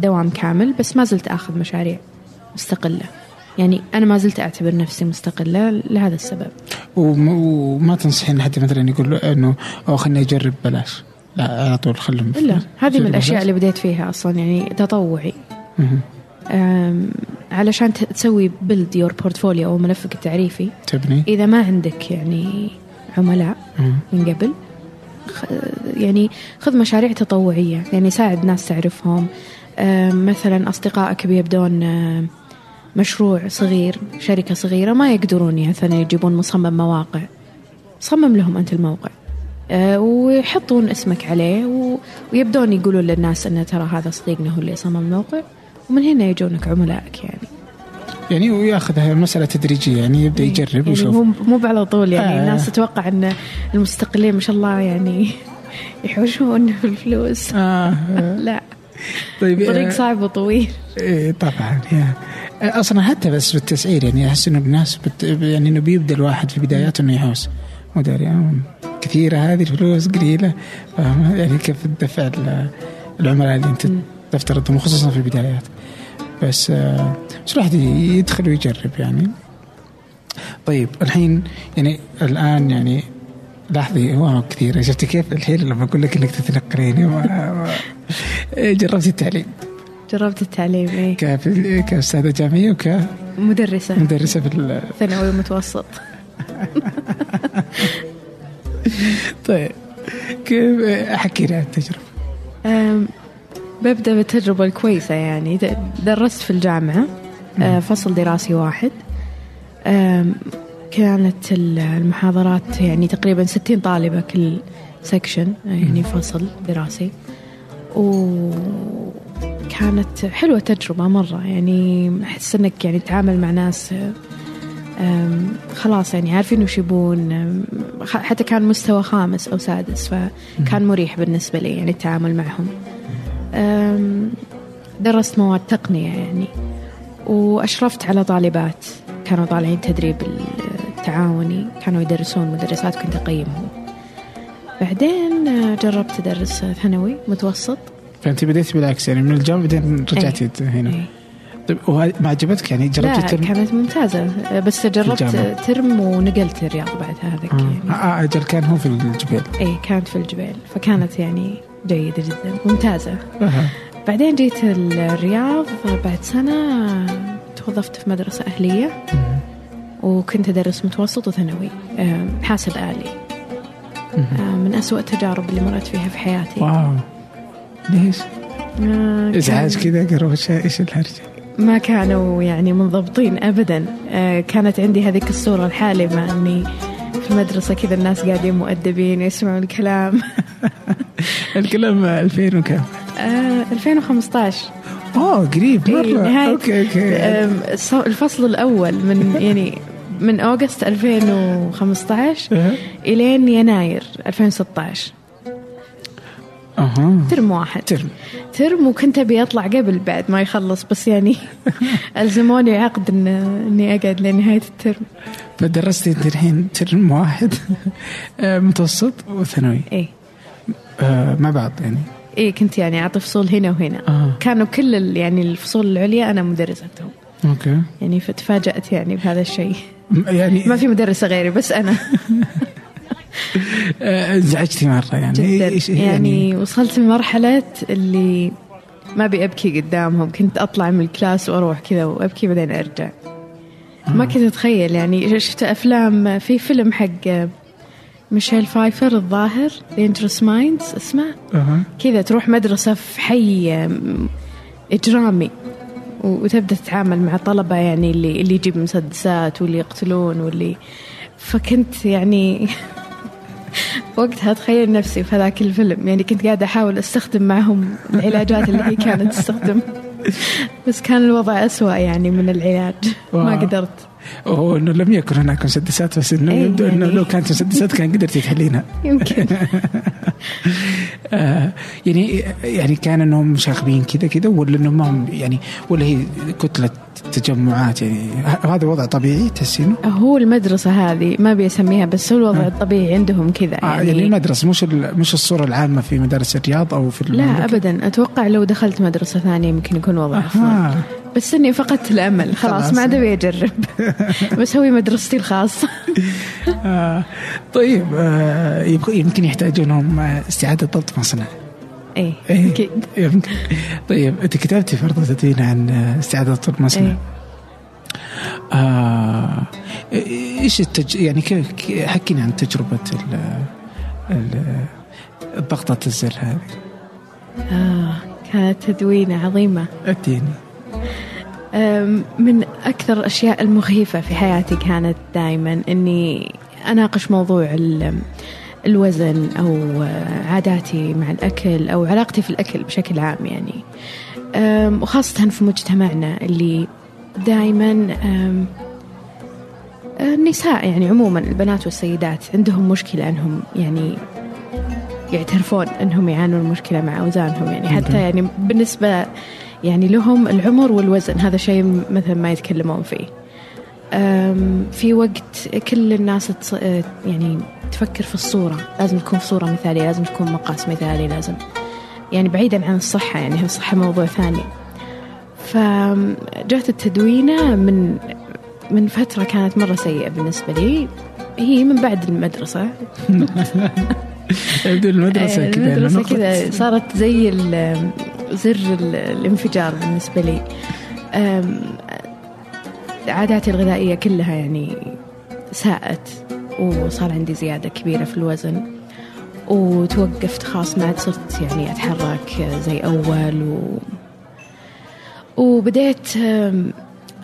دوام كامل بس ما زلت آخذ مشاريع مستقلة. يعني أنا ما زلت أعتبر نفسي مستقلة لهذا السبب. وم- وما تنصحين حد مثلا يقول إنه أو خليني أجرب بلاش. لا على طول خلهم الا هذه من الأشياء بلاش. اللي بديت فيها أصلا يعني تطوعي. علشان تسوي build your portfolio أو ملفك التعريفي. تبني. إذا ما عندك يعني عملاء مم. من قبل خ- يعني خذ مشاريع تطوعية يعني ساعد ناس تعرفهم. مثلا أصدقائك بيبدون أم، مشروع صغير شركة صغيرة ما يقدرون مثلا يجيبون مصمم مواقع صمم لهم أنت الموقع أه، ويحطون اسمك عليه ويبدون يقولون للناس إن ترى هذا صديقنا هو اللي صمم الموقع ومن هنا يجونك عملائك يعني يعني وياخذها المساله تدريجية يعني يبدأ يجرب يعني ويشوف مو مو على طول يعني آه. آه. الناس تتوقع إن المستقلين ما شاء الله يعني <laughs> يحوشون في الفلوس آه. <laughs> لا طيب طريق آه، صعب وطويل. إيه طبعا يا. أصلا حتى بس بالتسعير يعني أحس إنه الناس بت يعني إنه بيبدأ الواحد في بداياته إنه يحوس. مو داري آه، كثيرة هذه الفلوس قليلة فاهم؟ يعني كيف تدفع ال- العملاء اللي أنت تفترضهم خصوصا في البدايات. بس بس الواحد يدخل ويجرب يعني. طيب الحين يعني الآن يعني لاحظي هو كثير. شفتي كيف الحين لما أقول لك إنك تتنقلين ما- ما- جربتي التعليم. جربت التعليم إيه. كف- كأستاذة جامعية مدرسة. وكمدرسة في ال- ثانوي ومتوسط <laughs> طيب كيف حكي لي عن التجربة. ببدأ بالتجربة الكويسة يعني. درست في الجامعة أه، فصل دراسي واحد. كانت ال- المحاضرات يعني تقريبا 60 طالبة كل section يعني فصل دراسي. وكانت حلوة تجربة مرة يعني أحس إنك يعني تتعامل مع ناس خلاص يعني عارفين وش يبون حتى كان مستوى خامس أو سادس فكان مريح بالنسبة لي يعني التعامل معهم. درست مواد تقنية يعني وأشرفت على طالبات كانوا طالعين تدريب التعاوني كانوا يدرسون مدرسات كنت أقيمهم. بعدين آه، جربت أدرس ثانوي متوسط. فأنت بديتي بالعكس يعني من الجامعة بعدين رجعتي هنا. إيه. طيب ما عجبتك يعني؟ جربتي لا الترم؟ كانت ممتازة. آه، بس جربت الجامعة. ترم ونقلت الرياض بعد هذاك آه. يعني. آه أجل كان هو في الجبال. اي كانت في الجبال. فكانت يعني جيدة جدا ممتازة. آه. بعدين جيت الرياض بعد سنة توظفت في مدرسة أهلية. وكنت أدرس متوسط وثانوي آه، حاسب آلي. آه، من أسوأ التجارب اللي مرت فيها في حياتي. واو. ليش؟ آه، ازعاج كذا قروش إيش الهرجة؟ ما كانوا يعني منضبطين أبدا. آه، كانت عندي هذيك الصورة الحالمة أني في المدرسة كذا الناس قاعدين مؤدبين يسمعوا الكلام. <laughs> الكلام 2000 وكم؟ آه، 2015 اوه قريب إيه، مرة. نهاية. okay okay. الفصل الأول من <laughs> يعني من August 2015 أه. إلين يناير 2016 أها. ترم واحد. ترم. ترم وكنت أبي أطلع قبل بعد ما يخلص بس يعني <laughs> ألزموني عقد إن إني أقعد لنهاية الترم. فدرستي إنت الحين ترم واحد. <laughs> آه، متوسط وثانوي. إيه. آه، مع بعض يعني. إيه كنت يعني أعطي فصول هنا وهنا. آه. كانوا كل ال- يعني الفصول العليا أنا مدرستهم. okay. يعني فتفاجأت يعني بهذا الشيء. يعني ما في مدرسة غيري بس <laughs> آه، انزعجتي مرة يعني. جدا. إيش- يعني؟ وصلت لمرحلة اللي ما أبي أبكي قدامهم. كنت أطلع من ال class وأروح كذا وأبكي بعدين أرجع. ما كنت أتخيل يعني شفت أفلام في فيلم حق ميشيل فايفر الظاهر Dangerous Minds اسمه. أها. كذا تروح مدرسة في حي إجرامي وتبدأ تتعامل مع طلبة يعني اللي اللي يجيب مسدسات واللي يقتلون واللي. فكنت يعني <laughs> وقتها أتخيل نفسي في هذاك الفيلم يعني كنت قاعدة أحاول أستخدم معهم العلاجات اللي هي كانت تستخدم. <laughs> بس كان الوضع أسوأ يعني من العلاج. ما. قدرت. هو إنه لم يكن هناك مسدسات بس إنه إيه يبدو إنه يعني. لو كانت مسدسات كان قدرتي تحلينها يمكن <laughs> آه يعني يعني كان إنهم مشاغبين كذا كذا ولا إنهم ما هم يعني ولا هي كتلة تجمعات يعني هذا وضع طبيعي تحسينه؟ هو المدرسة هذه ما بيسميها بس هو الوضع الطبيعي عندهم كذا آه يعني المدرسة مش مش الصورة العامة في مدارس الرياض أو في لا؟ ابدا أتوقع لو دخلت مدرسة ثانية يمكن يكون وضع أفضل آه. بس اني فقدت الأمل. خلاص. ما عاد أبي أجرب. <laughs> بسوي مدرستي الخاصه <laughs> آه طيب آه يمكن- يحتاجونهم استعادة ضبط مصنع. إيه. إيه. أكيد. <laughs> يمكن. طيب أنت كتبتي فرض تدوين عن استعادة ضبط مصنع. إيه. آه إيش التج... يعني كيف كي- حكينا عن تجربة ال... ال... الضغطة الزر هذه. آه كانت تدوينة عظيمة. أديني. من أكثر الأشياء المخيفة في حياتي كانت دائما إني أناقش موضوع ال- الوزن أو عاداتي مع الأكل أو علاقتي في الأكل بشكل عام يعني. أم، وخاصة في مجتمعنا اللي دائما النساء يعني عموما البنات والسيدات عندهم مشكلة أنهم يعني يعترفون أنهم يعانون مشكلة مع أوزانهم يعني. حتى يعني بالنسبة يعني لهم العمر والوزن هذا شيء مثلا ما يتكلمون فيه. في وقت كل الناس يعني تفكر في الصورة لازم تكون في صورة مثالية لازم تكون مقاس مثالي لازم. يعني بعيدا عن الصحة يعني الصحة موضوع ثاني. فجات التدوينة من من فترة كانت مرة سيئة بالنسبة لي. هي من بعد المدرسة. <laughs> المدرسة <laughs> آه، كذا صارت زي زر ال- الانفجار بالنسبة لي. عاداتي الغذائية كلها يعني ساءت وصار عندي زيادة كبيرة في الوزن وتوقفت خاص ما عاد صرت يعني أتحرك زي أول و... وبديت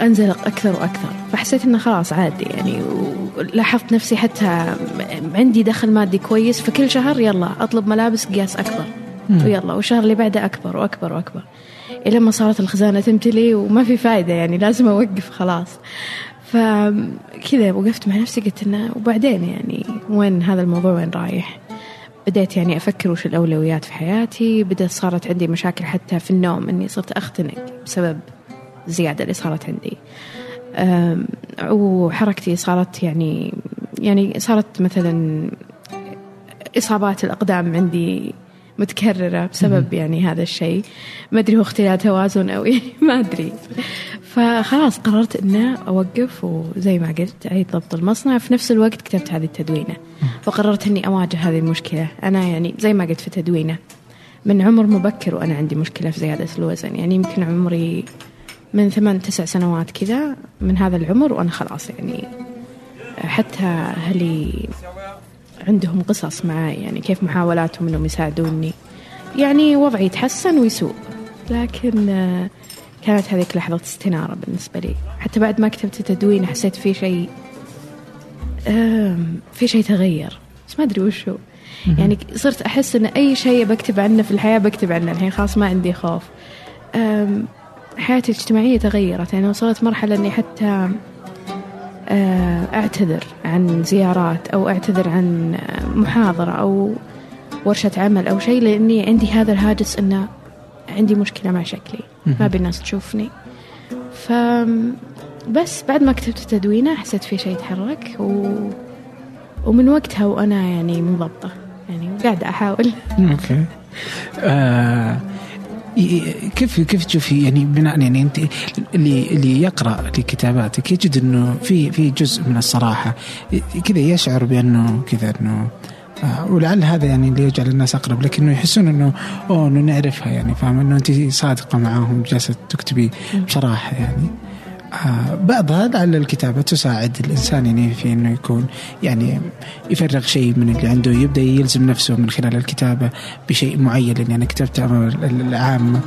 انزلق أكثر وأكثر. فحسيت إنه خلاص عادي يعني ولاحظت نفسي حتى عندي دخل مادي كويس فكل شهر يلا أطلب ملابس قياس أكبر. ويلا والشهر اللي بعده أكبر وأكبر وأكبر. إلى ما صارت الخزانة تمتلي وما في فائده يعني لازم أوقف خلاص. فكذا وقفت مع نفسي قلت إنه وبعدين يعني وين هذا الموضوع وين رايح؟ بديت يعني أفكر وش الأولويات في حياتي. بدأت صارت عندي مشاكل حتى في النوم إني صرت أختنق بسبب الزيادة اللي صارت عندي. وحركتي صارت يعني يعني صارت مثلا إصابات الأقدام عندي متكررة بسبب يعني هذا الشيء. ما أدري هو اختلال توازن أو يعني <laughs> ما أدري. فخلاص قررت أنه أوقف وزي ما قلت أعيد ضبط المصنع. في نفس الوقت كتبت هذه التدوينة. فقررت أني أواجه هذه المشكلة. أنا يعني زي ما قلت في تدوينة من عمر مبكر وأنا عندي مشكلة في زيادة الوزن. يعني يمكن عمري من ثمان تسع سنوات كذا من هذا العمر وأنا خلاص يعني حتى أهلي عندهم قصص معي يعني كيف محاولاتهم إنهم يساعدوني. يعني وضعي يتحسن ويسوء. لكن آه، كانت هذيك لحظة استنارة بالنسبة لي. حتى بعد ما كتبت التدوين حسيت في شيء في شيء تغير. بس ما أدري وش هو يعني صرت أحس أن أي شيء بكتب عنه في الحياة بكتب عنه. الحين خلاص ما عندي خوف. حياتي الاجتماعية تغيرت. يعني وصلت مرحلة أني حتى أعتذر عن زيارات أو أعتذر عن آه، محاضرة أو ورشة عمل أو شيء لأني عندي هذا الهاجس إنه عندي مشكلة مع شكلي ما أبي الناس تشوفني. ف بس بعد ما كتبت التدوينة حسيت في شيء يتحرك و... ومن وقتها وأنا يعني منضبطة يعني قاعدة أحاول. أوكي. آه كيف كيف تشوفي يعني بناء يعني انت اللي اللي يقرأ لكتاباتك يجد إنه في في جزء من الصراحة كذا يشعر بأنه كذا إنه آه ولعل هذا يعني اللي يجعل الناس أقرب لكنه يحسون إنه أوه إنه نعرفها يعني فاهم إنه أنت صادقة معاهم جالسة تكتبي بصراحة يعني. بعضها لعل الكتابة تساعد الإنسان يعني في أنه يكون يعني يفرغ شيء من اللي عنده يبدأ يلزم نفسه من خلال الكتابة بشيء معين لأني أنا كتبت العامة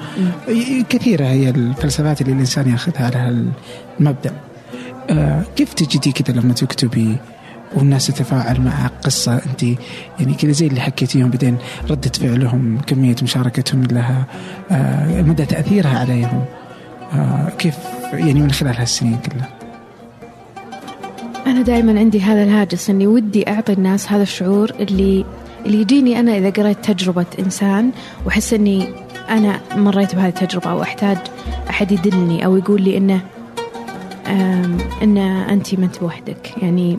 كثيرة هي الفلسفات اللي الإنسان يأخذها على المبدأ آه كيف تجدي كذا لما تكتبي والناس تتفاعل مع قصة أنت يعني كذا زي اللي حكيتيهم بعدين ردة فعلهم كمية مشاركتهم لها آه مدى تأثيرها عليهم. آه كيف يعني من خلال هالسنين كلها؟ أنا دائما عندي هذا الهاجس إني ودي أعطي الناس هذا الشعور اللي اللي يجيني أنا إذا قريت تجربة إنسان وأحس إني أنا مريت بهذه التجربة أو أحتاج أحد يدلني أو يقول لي إنه إن أنت ما أنت بوحدك يعني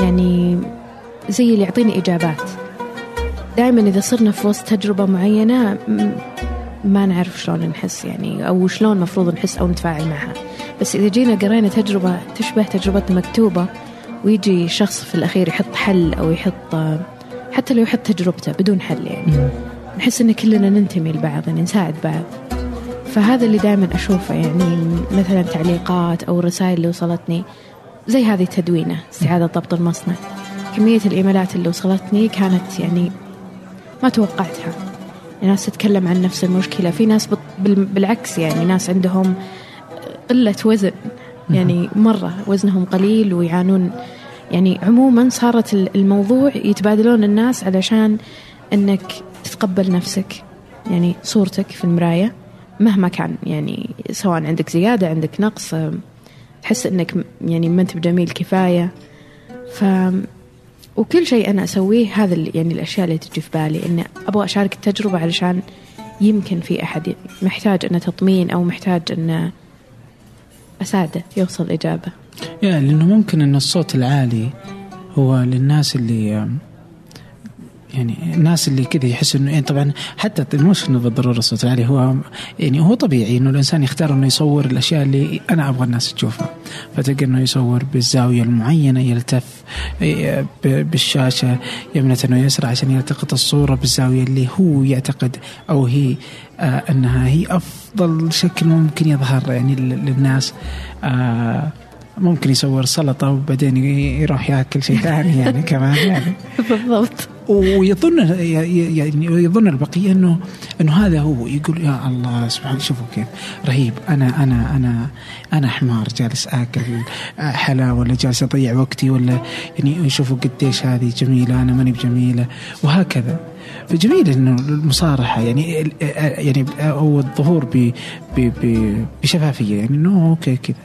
يعني زي اللي يعطيني إجابات. دائما إذا صرنا في وسط تجربة معينة ما نعرف شلون نحس يعني أو شلون مفروض نحس أو نتفاعل معها. بس إذا جينا قرينا تجربة تشبه تجربتنا مكتوبة ويجي شخص في الأخير يحط حل أو يحط حتى لو يحط تجربته بدون حل يعني. نحس إن كلنا ننتمي لبعض يعني نساعد بعض. فهذا اللي دائما أشوفه يعني مثلا تعليقات أو الرسائل اللي وصلتني زي هذه التدوينة استعادة ضبط المصنع. كمية الإيميلات اللي وصلتني كانت يعني ما توقعتها. ناس تتكلم عن نفس المشكلة. في ناس بالعكس يعني ناس عندهم قلة وزن. يعني مرة وزنهم قليل ويعانون. يعني عموما صارت الموضوع يتبادلون الناس علشان إنك تتقبل نفسك يعني صورتك في المراية. مهما كان يعني سواء عندك زيادة عندك نقص تحس إنك يعني ما أنت بجميل كفاية. ف وكل شيء أنا أسويه هذا يعني الأشياء اللي تجي في بالي اني أبغى أشارك التجربة علشان يمكن في أحد محتاج إنه تطمين أو محتاج إنه أساعده يوصل إجابة. يا لأنه ممكن إن الصوت العالي هو للناس اللي يعني الناس اللي كذا يحسوا انه يعني طبعا حتى مش إنه بالضرورة الصوت العالي هو يعني هو طبيعي إنه الإنسان يختار إنه يصور الأشياء اللي أنا أبغى الناس تشوفها. فتلقى إنه يصور بالزاوية المعينة يلتف إيه، بالشاشة يمنة ويسرى عشان يلتقط الصورة بالزاوية اللي هو يعتقد أو هي آه أنها هي أفضل شكل ممكن يظهر يعني للناس. آه ممكن يصور سلطة وبعدين يروح ياكل شيء ثاني يعني <laughs> كمان يعني. بالضبط. ويظن يعني يظن البقية انه إنه هذا هو. يقول يا الله سبحان شوفوا كيف. رهيب. أنا أنا أنا أنا حمار جالس آكل حلا ولا جالس أضيع وقتي ولا يعني يشوفوا قديش هذه جميلة أنا ماني بجميلة. وهكذا. فجميل إنه المصارحة يعني يعني أو الظهور بشفافية يعني إنه أوكي كذا.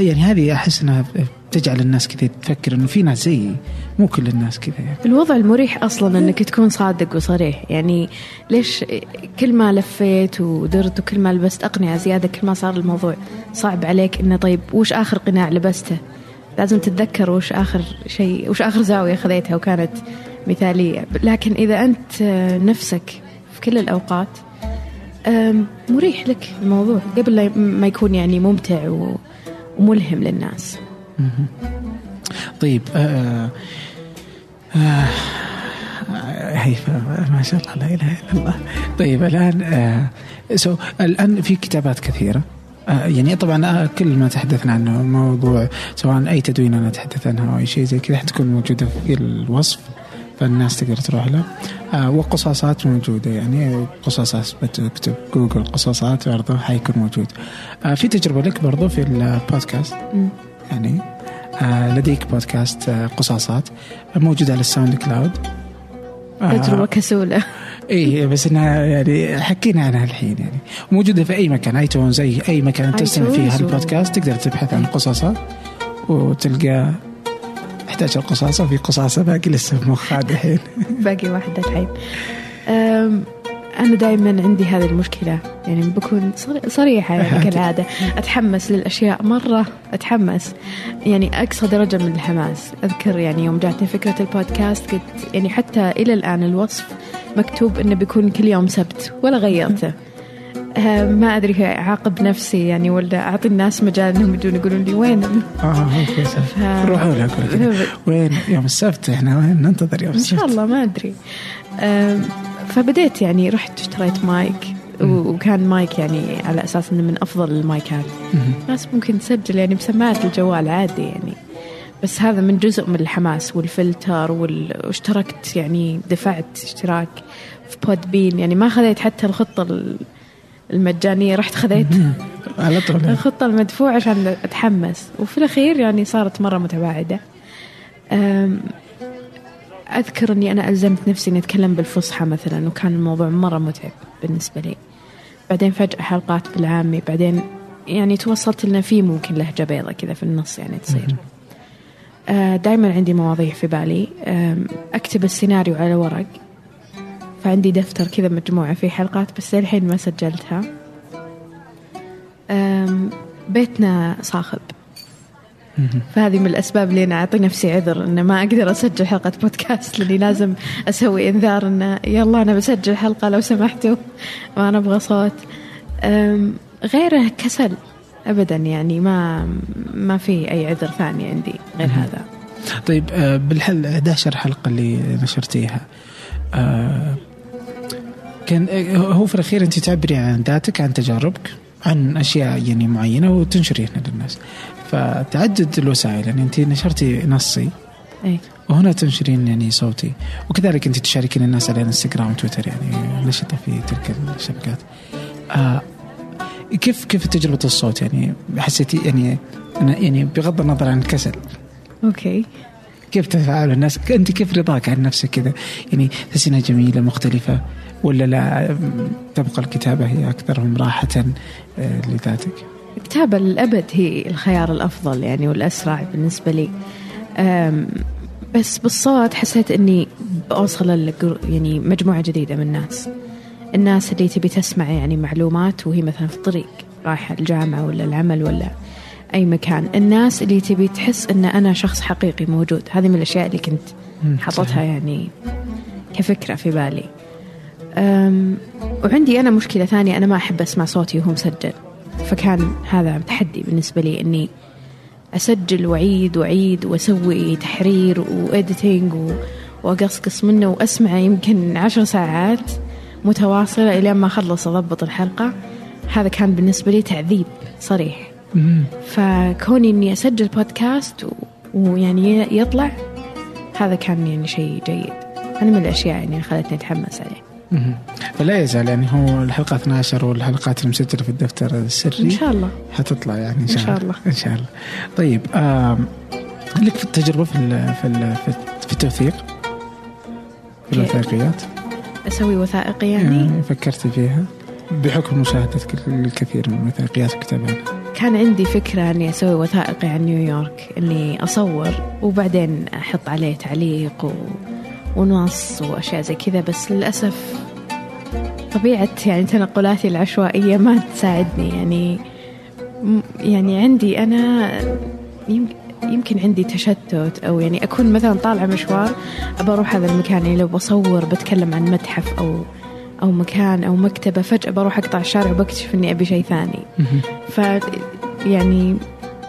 يعني هذه أحس إنها تجعل الناس كذا تفكر إنه في ناس زيي مو كل الناس كذا. يعني. الوضع المريح أصلا إنك تكون صادق وصريح. يعني ليش كل ما لفيت ودرت وكل ما لبست اقنعه زيادة كل ما صار الموضوع صعب عليك إنه طيب وش آخر قناع لبسته؟ لازم تتذكر وش آخر شيء وش آخر زاوية خذيتها وكانت مثالية. لكن إذا أنت نفسك في كل الأوقات مريح لك الموضوع قبل ما يكون يعني ممتع وملهم للناس. طيب آه آه هيفا ما شاء الله لا إله إلا الله. طيب الآن آه سو الآن في كتابات كثيرة. آه يعني طبعا آه كل ما تحدثنا عنه موضوع سواء أي تدوين أنا أتحدث عنها أو أي شيء زي كذا حتكون موجودة في الوصف. فالناس تقدر تروح له. آه وقصاصات موجودة يعني قصاصات بتكتب جوجل قصاصات برضه حيكون موجود. آه في تجربة لك برضه في البودكاست؟ يعني آه لديك بودكاست آه قصاصات موجود على الساوند كلاود. آه تجربة كسولة اي بس انها يعني حكينا عنها الحين يعني. موجودة في أي مكان آيتونز اي أي مكان تستمع فيه هالبودكاست تقدر تبحث عن قصاصات وتلقى 11 قصاصة وفي قصاصة باقي لسه في مخها دحين باقي واحدة الحين أنا دائما عندي هذه المشكلة. يعني بكون صري- صريحة يعني <laughs> كالعادة. أتحمس للأشياء مرة. أتحمس. يعني أقصى درجة من الحماس. أذكر يعني يوم جاتني فكرة البودكاست قلت يعني حتى إلى الآن الوصف مكتوب إنه بيكون كل يوم سبت ولا غيرته. ما أدري أعاقب نفسي يعني ولا أعطي الناس مجال إنهم يجون يقولون لي وين؟ آه هو كويس ف- روحوا كذا. وين؟ يوم السبت إحنا وين؟ ننتظر يوم إن السبت. شاء الله ما أدري. فبديت يعني رحت اشتريت مايك. وكان مايك يعني على أساس إنه من أفضل المايكات. ناس ممكن تسجل يعني بسماعه الجوال عادي يعني. بس هذا من جزء من الحماس والفلتر وال... واشتركت يعني دفعت اشتراك في Podbean يعني ما خذيت حتى الخطة ال- المجانية رحت خذيت. على طول. الخطة المدفوعة عشان أتحمس. وفي الأخير يعني صارت مرة متباعدة. أم، أذكر أني أنا ألزمت نفسي أني أتكلم بالفصحى مثلا وكان الموضوع مرة متعب بالنسبة لي. بعدين فجأة حلقات بالعامي بعدين يعني توصلت لنا في ممكن لهجة بيضة كذا في النص يعني تصير. دائما عندي مواضيع في بالي. أم، أكتب السيناريو على ورق. فعندي دفتر كذا مجموعة فيه حلقات بس للحين ما سجلتها. بيتنا صاخب. فهذه من الأسباب اللي أنا أعطي نفسي عذر أن ما أقدر أسجل حلقة بودكاست لأني لازم أسوي إنذار أنه يلا أنا بسجل حلقة لو سمحتوا ما نبغى صوت. أم، غيره كسل أبدا يعني ما ما في أي عذر ثاني عندي غير هذا. طيب آه، بالحل 11 حلقة اللي نشرتيها كان آه، هو في الأخير أنت تعبري عن ذاتك عن تجاربك عن أشياء يعني معينة وتنشريها للناس. فتعدد الوسائل يعني أنت نشرتي نصي أي وهنا تنشرين يعني صوتي. وكذلك أنت تشاركين الناس على إنستغرام وتويتر يعني نشطة في تلك الشبكات. آه كيف كيف تجربة الصوت؟ يعني حسيتي يعني أنا يعني بغض النظر عن الكسل. أوكي. كيف تتفاعل الناس؟ أنت كيف رضاك عن نفسك كذا؟ يعني تحس انها جميلة مختلفة. ولا لا تبقى الكتابة هي أكثرهم راحة آه، لذاتك؟ الكتابة للأبد هي الخيار الأفضل يعني والأسرع بالنسبة لي. بس بالصوت حسيت أني بأوصل لقر- يعني مجموعة جديدة من الناس. الناس اللي تبي تسمع يعني معلومات وهي مثلا في الطريق رايحة الجامعة ولا العمل ولا أي مكان. الناس اللي تبي تحس أن أنا شخص حقيقي موجود هذه من الأشياء اللي كنت حاطتها صحيح. يعني كفكرة في بالي. وعندي أنا مشكلة ثانية أنا ما أحب أسمع صوتي وهو مسجل فكان هذا تحدي بالنسبة لي إني أسجل وأعيد وأعيد وأسوي تحرير وإديتنج و- وأقصقص منه وأسمعه يمكن عشر ساعات متواصلة إلى ما أخلص أضبط الحلقة هذا كان بالنسبة لي تعذيب صريح. فكوني إني أسجل بودكاست ويعني يطلع هذا كان يعني شيء جيد هذه من الأشياء يعني اللي خلتني أتحمس عليه. فلا يزال يعني هو الحلقة 12 والحلقات المسجله في الدفتر السري. إن شاء الله. حتطلع يعني إن شاء, إن شاء الله. إن شاء الله. طيب آم، لك في التجربة في ال- في ال- في التوثيق؟ في؟ الوثائقيات؟ أسوي وثائقي يعني؟ يعني فكرتي فيها. بحكم مشاهدتك الكثير من الوثائقيات وكتابها كان عندي فكرة أني أسوي وثائقي عن نيويورك أني أصور وبعدين أحط عليه تعليق و... ونص وأشياء زي كذا بس للأسف طبيعة يعني تنقلاتي العشوائية ما تساعدني. يعني يعني عندي أنا يمكن يمكن عندي تشتت أو يعني أكون مثلا طالعة مشوار ابى أروح هذا المكان. يعني لو بصور بتكلم عن متحف أو أو مكان أو مكتبة فجأة بروح أقطع الشارع وبكتشف إني أبي شيء ثاني. ف يعني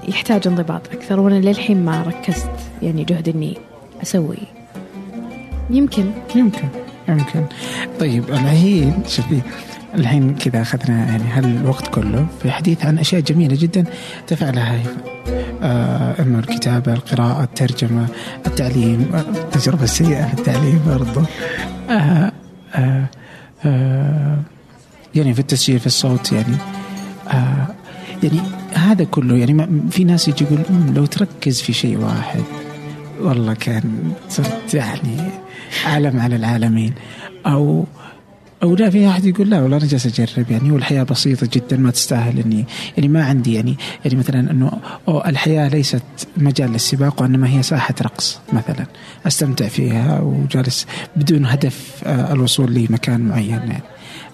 يحتاج انضباط أكثر وأنا للحين ما ركزت يعني جهد إني أسوي. يمكن. يمكن يمكن. طيب الحين شوفي الحين كذا أخذنا يعني هالوقت كله في حديث عن أشياء جميلة جدا تفعلها هيفا آه اما الكتابة القراءة الترجمة التعليم التجربة السيئة في التعليم برضو. آه آه آه يعني في التسجيل في الصوت يعني. آه يعني هذا كله يعني في ناس يجي يقول "مم، لو تركز في شيء واحد. والله كان صرت يعني عالم على العالمين. أو أو لا في أحد يقول لا والله أنا جالس أجرب يعني والحياة بسيطة جدا ما تستاهل إني يعني ما عندي يعني يعني مثلا إنه الحياة ليست مجال للسباق وإنما هي ساحة رقص مثلا. أستمتع فيها وجالس بدون هدف آه، الوصول لمكان معين يعني.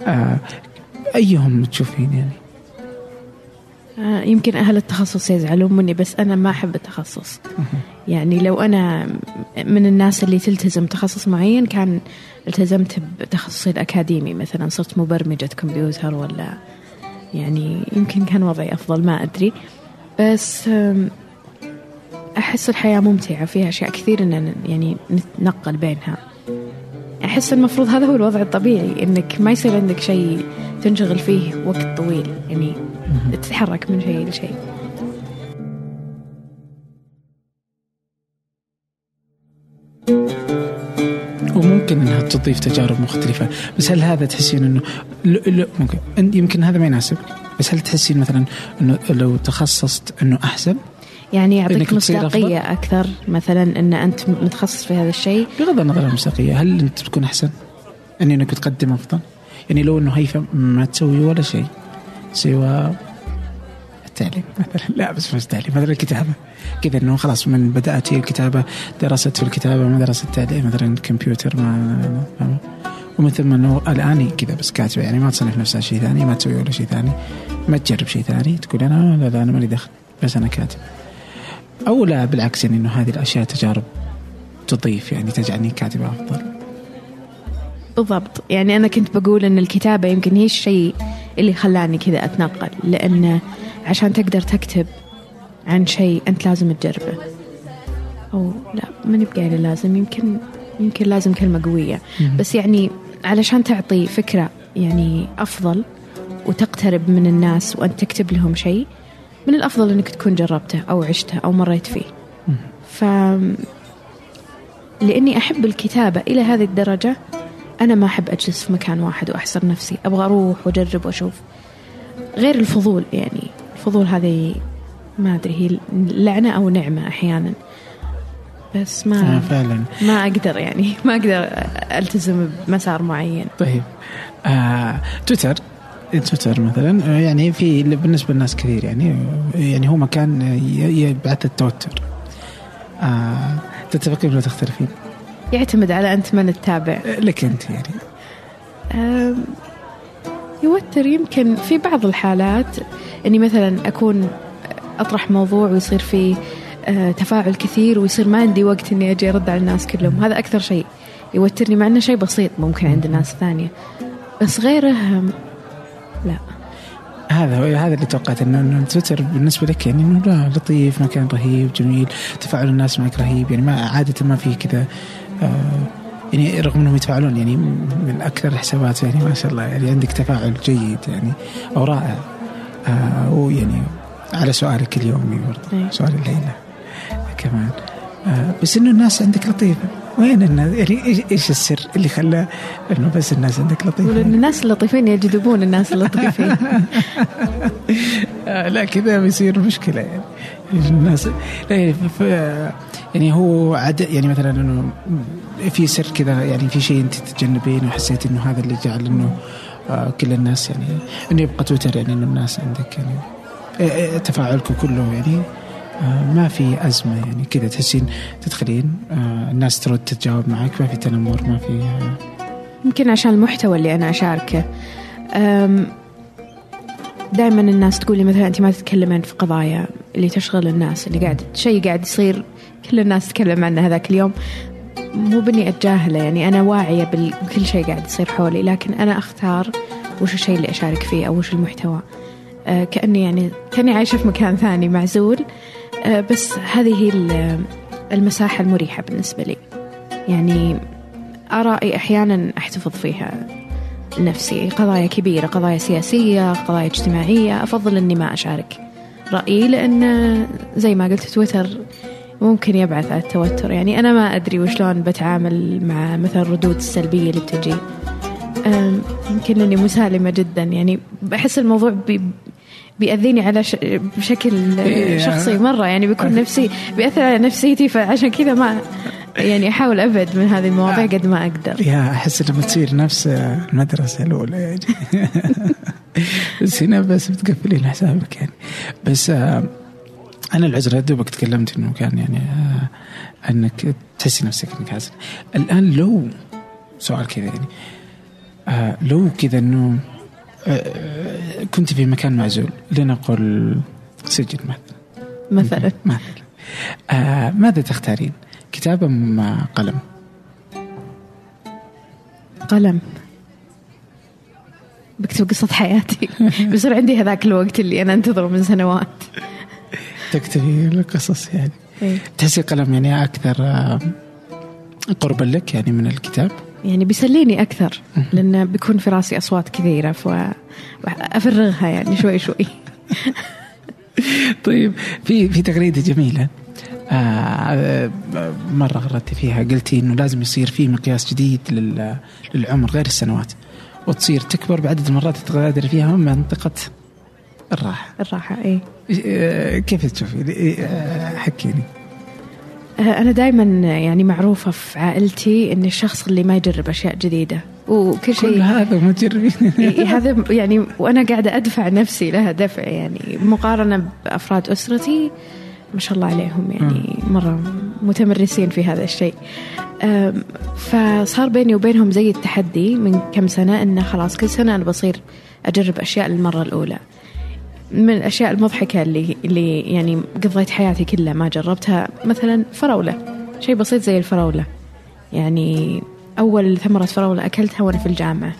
آه، أيهم تشوفين يعني؟ يمكن أهل التخصص يزعلون مني بس أنا ما أحب التخصص. يعني لو أنا من الناس اللي تلتزم تخصص معين كان التزمت بتخصصي الأكاديمي مثلا صرت مبرمجة كمبيوتر ولا يعني يمكن كان وضعي أفضل ما أدري. بس أحس الحياة ممتعة فيها أشياء كثير إن يعني نتنقل بينها. أحس المفروض هذا هو الوضع الطبيعي إنك ما يصير عندك شيء تنشغل فيه وقت طويل يعني تتحرك من شيء لشيء وممكن إنها تضيف تجارب مختلفة بس هل هذا تحسين إنه لا ممكن يمكن هذا ما يناسبك بس هل تحسين مثلا إنه لو تخصصت إنه أحسن؟ يعني يعطيك مصداقية أكثر مثلا أن أنت متخصص في هذا الشيء. بغض النظر عن المصداقية هل أنت تكون أحسن؟ يعني أنك تقدم أفضل؟ يعني لو أنه هيثم ما تسوي ولا شيء سوى التعليم مثلا. <laughs> لا بس مش التعليم مثلا الكتابة. كذا إنه خلاص من بدأت هي الكتابة درست في الكتابة ما درست التعليم مثلا كمبيوتر ما, ما ومن ثم إنه الآن كذا بس كاتبة يعني ما تصنف نفسها شيء ثاني ما تسوي ولا شيء ثاني ما تجرب شيء ثاني تقول أنا لا لا أنا مالي دخل بس أنا كاتب أو لا بالعكس يعني إنه هذه الأشياء تجارب تضيف يعني تجعلني كاتبة أفضل. بالضبط. يعني أنا كنت بقول إن الكتابة يمكن هي الشيء اللي خلاني كذا أتنقل لأن عشان تقدر تكتب عن شيء أنت لازم تجربه. أو لا ماني بقايله لازم يمكن يمكن لازم كلمة قوية. بس يعني علشان تعطي فكرة يعني أفضل وتقترب من الناس وانت تكتب لهم شيء من الأفضل إنك تكون جربته أو عشته أو مريت فيه. ف لأني أحب الكتابة إلى هذه الدرجة أنا ما أحب أجلس في مكان واحد وأحصر نفسي أبغى أروح وأجرب وأشوف. غير الفضول يعني الفضول هذه ما أدري هي لعنة أو نعمة أحيانا. بس ما آه فعلا. ما أقدر يعني ما أقدر ألتزم بمسار معين. طيب. آه تويتر. تويتر مثلا آه، يعني في بالنسبة للناس كثير يعني يعني هو مكان يبعث التوتر. آه تتفقين ولا تختلفين؟ يعتمد على أنت من تتابع لك أنت يعني. يوتر. يمكن في بعض الحالات إني مثلا أكون أطرح موضوع ويصير فيه آه، تفاعل كثير ويصير ما عندي وقت إني أجي أرد على الناس كلهم. هذا أكثر شيء. يوترني مع إنه شيء بسيط ممكن عند الناس الثانية بس غيره لا هذا هذا اللي توقعت انه تويتر بالنسبة لك يعني إنه لا لطيف مكان رهيب جميل تفاعل الناس معك رهيب يعني ما عادة ما في كذا آه يعني رغم إنهم يتفاعلون يعني من أكثر الحسابات يعني ما شاء الله يعني عندك تفاعل جيد يعني أو رائع آه ويعني على سؤالك اليومي برضه. سؤال الليلة كمان آه بس إنه الناس عندك لطيفة وين الناس يعني إيش السر اللي خلى إنه بس الناس عندك لطيفه؟ الناس اللطيفين يجذبون الناس اللطيفين <laughs> آه لا كذا بيصير مشكلة. يعني الناس لا يعني, يعني هو عد يعني مثلا إنه في سر كذا يعني في شيء أنت تتجنبين وحسيت إنه هذا اللي جعل إنه آه كل الناس يعني إنه يبقى تويتر يعني إنه الناس عندك يعني آه، آه، تفاعلكم كله يعني. ما في أزمة يعني كذا. تحسين تدخلين آه الناس ترد تتجاوب معك ما في تنمر ما في آه. يمكن عشان المحتوى اللي أنا أشاركه. دائما الناس تقول لي مثلا أنت ما تتكلمين في قضايا اللي تشغل الناس اللي قاعد شيء قاعد يصير كل الناس تتكلم عنه هذاك اليوم. مو بني أتجاهله يعني أنا واعية بكل شيء قاعد يصير حولي لكن أنا أختار وش الشيء اللي أشارك فيه أو وش المحتوى. آه كأني يعني كأني عايشة في مكان ثاني معزول. آه بس هذه المساحة المريحة بالنسبة لي. يعني آرائي أحيانا أحتفظ فيها لنفسي قضايا كبيرة قضايا سياسية قضايا اجتماعية. أفضل أني ما أشارك رأيي لأن زي ما قلت تويتر ممكن يبعث على التوتر. يعني أنا ما أدري وشلون بتعامل مع مثلا الردود السلبية اللي بتجي. يمكن أني مسالمة جدا. يعني بحس الموضوع بيأذيني على ش... بشكل إيه. شخصي مرة يعني بيكون نفسي بيأثر على نفسيتي فعشان كذا ما يعني أحاول أبعد من هذه المواضيع قد ما أقدر. يا أحس لما تصير نفس المدرسة الأولى. يعني بس هنا بس بتقفلين حسابك يعني. بس آه، أنا العذر دوبك تكلمت إنه كان يعني آه، إنك تحسي نفسك إنك حزن الآن لو سؤال كذا يعني آه، لو كذا إنه كنت في مكان معزول. لنقل سجن مثلا مثلا مثلا آه ماذا تختارين؟ كتاب أم قلم؟ قلم. بكتب قصة حياتي. <laughs> بيصير عندي هذاك الوقت اللي أنا أنتظره من سنوات. تكتبي القصص يعني. إيه؟ تحسي قلم يعني أكثر آه، قربا لك يعني من الكتاب؟ يعني بيسليني أكثر لأنه بيكون في راسي أصوات كثيرة فأفرغها يعني <laughs> شوي شوي. طيب في في تغريده جميلة آه مرة غردتي فيها قلتي إنه لازم يصير في مقياس جديد للعمر غير السنوات وتصير تكبر بعدد المرات تغادر فيها منطقة الراحة. الراحة اي آه، كيف تشوفي؟ آه، حكيني. آه، أنا دائما يعني معروفة في عائلتي إني الشخص اللي ما يجرب أشياء جديدة. وكل شيء كل هذا ما تجربين هذا يعني وأنا قاعدة أدفع نفسي لها دفع يعني مقارنة بأفراد أسرتي ما شاء الله عليهم يعني مرة متمرسين في هذا الشيء. فصار بيني وبينهم زي التحدي من كم سنة إنه خلاص كل سنة أنا بصير أجرب أشياء للمرة الأولى. من الأشياء المضحكة اللي اللي يعني قضيت حياتي كلها ما جربتها. مثلا فراولة. شيء بسيط زي الفراولة. يعني أول ثمرة فراولة أكلتها وأنا في الجامعة.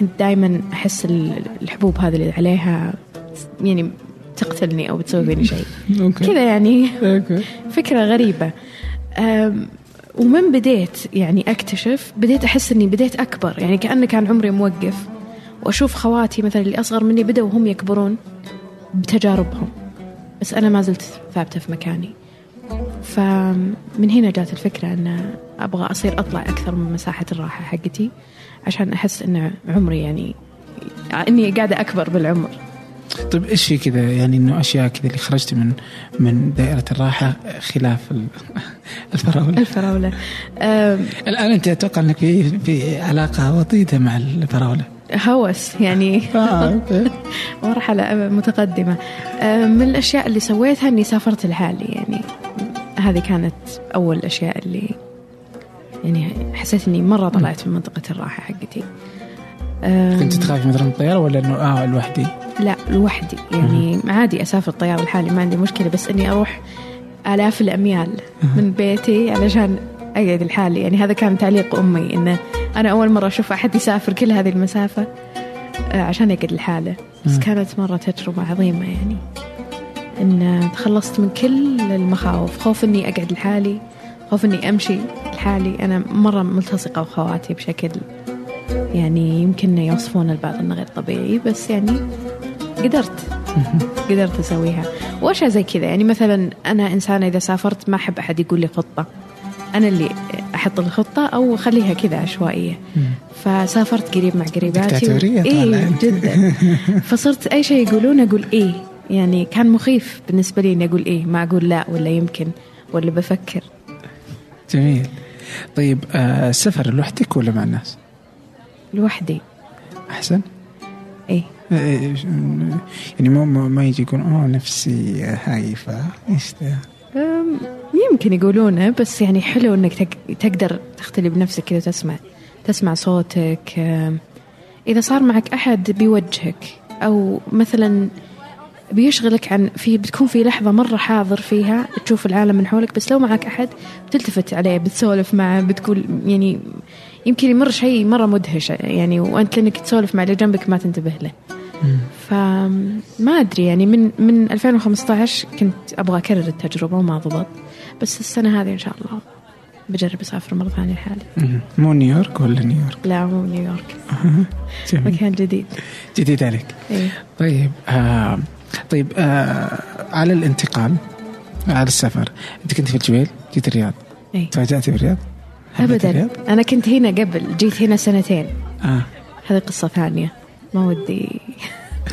كنت دائما أحس الحبوب هذه اللي عليها يعني تقتلني أو بتسوي فيني شيء <laughs> كذا يعني. <laughs> فكرة غريبة. ومن بديت يعني أكتشف بديت أحس إني بديت أكبر. يعني كأنه كان عمري موقف. وأشوف خواتي مثلا اللي أصغر مني بدأوا هم يكبرون بتجاربهم. بس أنا ما زلت ثابتة في مكاني. فمن هنا جات الفكرة أن أبغى أصير أطلع أكثر من مساحة الراحة حقتي عشان أحس أن عمري يعني إني قاعدة أكبر بالعمر. طيب إيش كذا؟ يعني إنه أشياء كذا اللي خرجت من من دائرة الراحة خلاف <laughs> الفراولة. الفراولة. الآن أنت أتوقع إنك في في علاقة وطيدة مع الفراولة. هوس يعني <laughs> آه، <laughs> مرحلة متقدمة. آه، من الأشياء اللي سويتها إني سافرت لحالي يعني هذه كانت أول الأشياء اللي يعني حسيت إني مرة طلعت من منطقة الراحة حقتي. كنت تخافي مثلا من الطيارة ولا إنه آه لوحدي؟ لا لوحدي. يعني عادي أسافر الطيارة لحالي ما عندي مشكلة بس إني أروح آلاف الأميال من بيتي علشان أقعد لحالي. يعني هذا كان تعليق أمي إنه أنا أول مرة أشوف أحد يسافر كل هذه المسافة آه، عشان يقعد لحاله. بس كانت مرة تجربة عظيمة يعني. إن تخلصت من كل المخاوف خوف إني أقعد لحالي خوف إني أمشي لحالي. أنا مرة ملتصقة بخواتي بشكل يعني يمكن يوصفون البعض إنه غير طبيعي بس يعني قدرت. قدرت أسويها. وأشياء زي كذا. يعني مثلا أنا إنسانة إذا سافرت ما أحب أحد يقول لي خطة. أنا اللي أحط الخطة أو خليها كذا عشوائية. فسافرت قريب مع قريباتي و... إيه جدا. <laughs> فصرت أي شيء يقولون أقول إيه. يعني كان مخيف بالنسبة لي إني أقول إيه. ما أقول لا ولا يمكن ولا بفكر. جميل. طيب آه سفر لوحدك ولا مع الناس؟ لوحدي. أحسن؟ إيه, إيه، يعني ما ما يجي يقول آه نفسي هايفة. إيش ذا يمكن يقولونه بس يعني حلو إنك تقدر تختلي بنفسك كذا تسمع تسمع صوتك. إذا صار معك أحد بيوجهك أو مثلا بيشغلك عن في بتكون في لحظة مرة حاضر فيها تشوف العالم من حولك بس لو معك أحد بتلتفت عليه بتسولف معه بتقول يعني يمكن يمر شيء مرة مدهش يعني وأنت لأنك تسولف مع اللي جنبك ما تنتبه له. فما أدري يعني من من 2015 كنت أبغى أكرر التجربة وما ضبط. بس السنة هذه إن شاء الله بجرب أسافر مرة ثانية لحالي. مو نيويورك ولا نيويورك؟ لا مو نيويورك. مكان جديد. جديد عليك. إيه؟ طيب آه طيب آه على الانتقال على السفر أنت كنت في الجبيل جيت الرياض. إيه؟ تفاجأتي بالرياض؟ ابدا. الرياض؟ أنا كنت هنا قبل جيت هنا سنتين. آه. هذه قصة ثانية. ما ودي.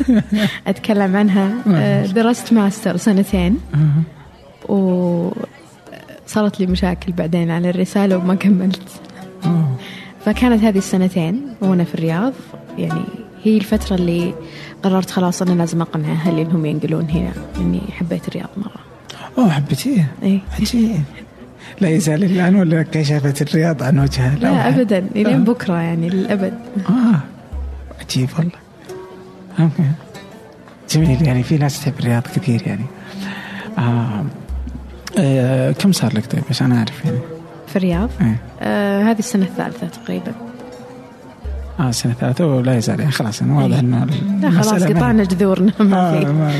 <laughs> اتكلم عنها. آه، درست ماستر سنتين. وصراحة صارت لي مشاكل بعدين على الرسالة وما كملت. أوه. فكانت هذه السنتين وأنا في الرياض. يعني هي الفترة اللي قررت خلاص أنا لازم أقنع أهلي إنهم ينقلون هنا إني حبيت الرياض مرة. أوه حبيتيه إيه. عجيب لا يزال الآن ولا كشفت الرياض عن وجهها؟ لا. أبدا. آه. إلين بكرة يعني للأبد. آه. عجيب والله. جميل يعني في ناس تحب الرياض كثير يعني. آه. آه. كم صار لك طيب؟ عشان أعرف يعني. في الرياض؟ إيه. آه هذه السنة الثالثة تقريبا. آه سنة ثالثة ولا يزال يعني خلاص يعني واضح إنه لا خلاص قطعنا جذورنا ما آه في. ما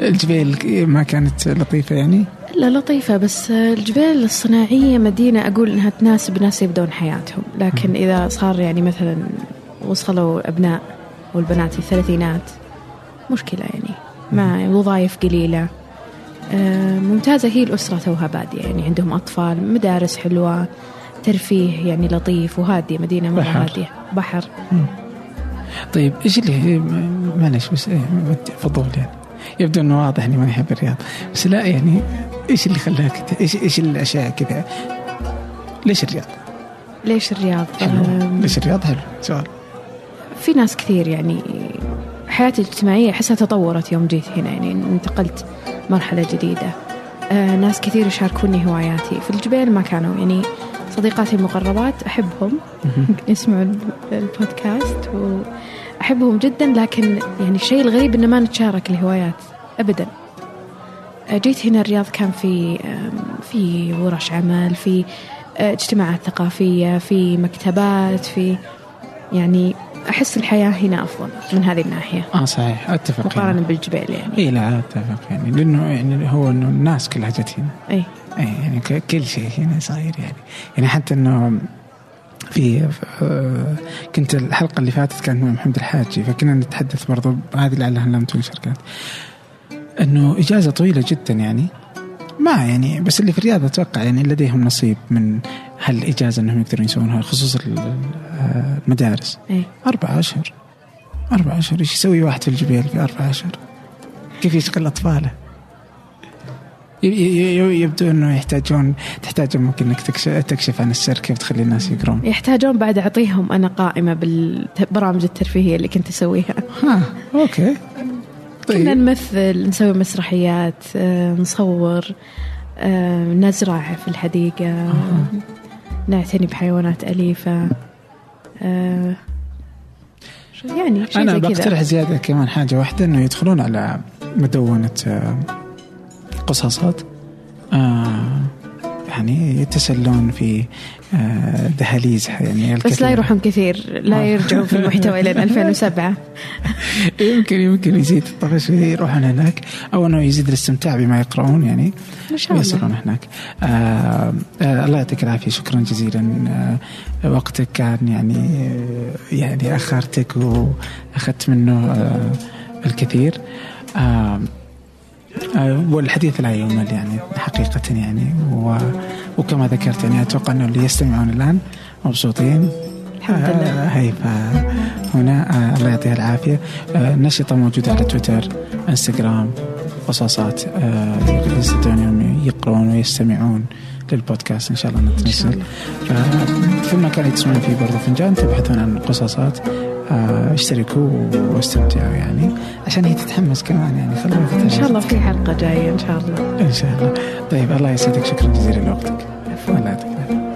الجبيل ما كانت لطيفة يعني؟ لا لطيفة بس الجبال الصناعية مدينة أقول إنها تناسب ناس يبدون حياتهم. لكن إذا صار يعني مثلا وصلوا أبناء والبنات في الثلاثينات. مشكلة يعني. ما وظائف قليلة. آه، ممتازة. هي الأسرة توها بادية يعني. عندهم أطفال مدارس حلوة ترفيه يعني لطيف وهادية مدينة مرة بحر. هادية. بحر. طيب إيش اللي معلش بس إيه فضول يعني. يبدو إنه واضح إني ما أحب الرياض. بس لا يعني إيش اللي خلاك إيش إيش الأشياء كذا؟ ليش الرياض؟ ليش الرياض؟ حلو. ليش الرياض؟ حلو. سؤال. في ناس كثير يعني حياتي الاجتماعية أحسها تطورت يوم جيت هنا يعني انتقلت مرحلة جديدة. آه ناس كثير يشاركوني هواياتي. في الجبال ما كانوا يعني صديقاتي المقربات أحبهم. يسمعوا ال- البودكاست وأحبهم جدا لكن يعني الشيء الغريب إن ما نتشارك الهوايات أبدا. آه، جيت هنا الرياض كان في في ورش عمل في آه، اجتماعات ثقافية في مكتبات في يعني أحس الحياة هنا أفضل من هذه الناحية. آه صحيح. أتفق مقارنة يعني. بالجبال يعني. اي لا أتفق يعني. لأنه يعني هو إنه الناس كلها جت هنا. أي اي يعني كل شيء هنا صاير يعني. يعني حتى إنه في آه، كنت الحلقة اللي فاتت كانت مع محمد الحاجي فكنا نتحدث برضو هذه لعلها لم تنشر كانت. إنه إجازة طويلة جدا يعني. ما يعني بس اللي في الرياض أتوقع يعني لديهم نصيب من هالإجازة إنهم يقدرون يسوونها خصوصا آه، المدارس. أي أربعة أشهر. أربعة أشهر. إيش يسوي واحد في الجبال في أربعة أشهر؟ كيف يشغل ي- يبدو أنه يحتاجون تحتاج ممكن أنك تكشف, تكشف عن السر كيف تخلي الناس يقرون. يحتاجون بعد أعطيهم أنا قائمة بالبرامج الترفيهية اللي كنت أسويها. ها أوكي كنا طيب نمثل نسوي مسرحيات آه، نصور آه، نزرع في الحديقة. نعتني بحيوانات أليفة. آه، يعني شيء أنا بقترح زيادة كمان حاجة واحدة أنه يدخلون على مدونة آه، قصاصات. آه، يعني يتسلون في آه، دهاليز يعني بس لا الكثير. يروحون كثير. لا آه. يرجعون في المحتوى إلى <laughs> 2007 يمكن يمكن يزيد الطفش يروحون هناك أو إنه يزيد الاستمتاع بما يقرؤون يعني إن شاء الله. ويصلون هناك. آه آه الله يعطيك العافية. شكرا جزيلا. آه وقتك كان يعني آه يعني أخرتك وأخذت منه آه الكثير. آه، والحديث لا يمل يعني حقيقة يعني. و وكما ذكرت يعني أتوقع أنه اللي يستمعون الآن مبسوطين. الحمد لله. آه، هي فهنا آه، الله يعطيها العافية. آه، نشطة موجودة على تويتر إنستغرام قصاصات آه، يستطيعون أنهم يقرؤون ويستمعون للبودكاست. إن شاء الله نتنزل. ففي المكان اللي تسمعون فيه برضو فنجان تبحثون عن قصاصات. آه، اشتركوا واستمتعوا يعني عشان هي تتحمس كمان يعني خلوها إن شاء الله في حلقة جاية إن شاء الله. إن شاء الله. طيب الله يسعدك. شكرا جزيلا لوقتك. الله يعطيك العافية.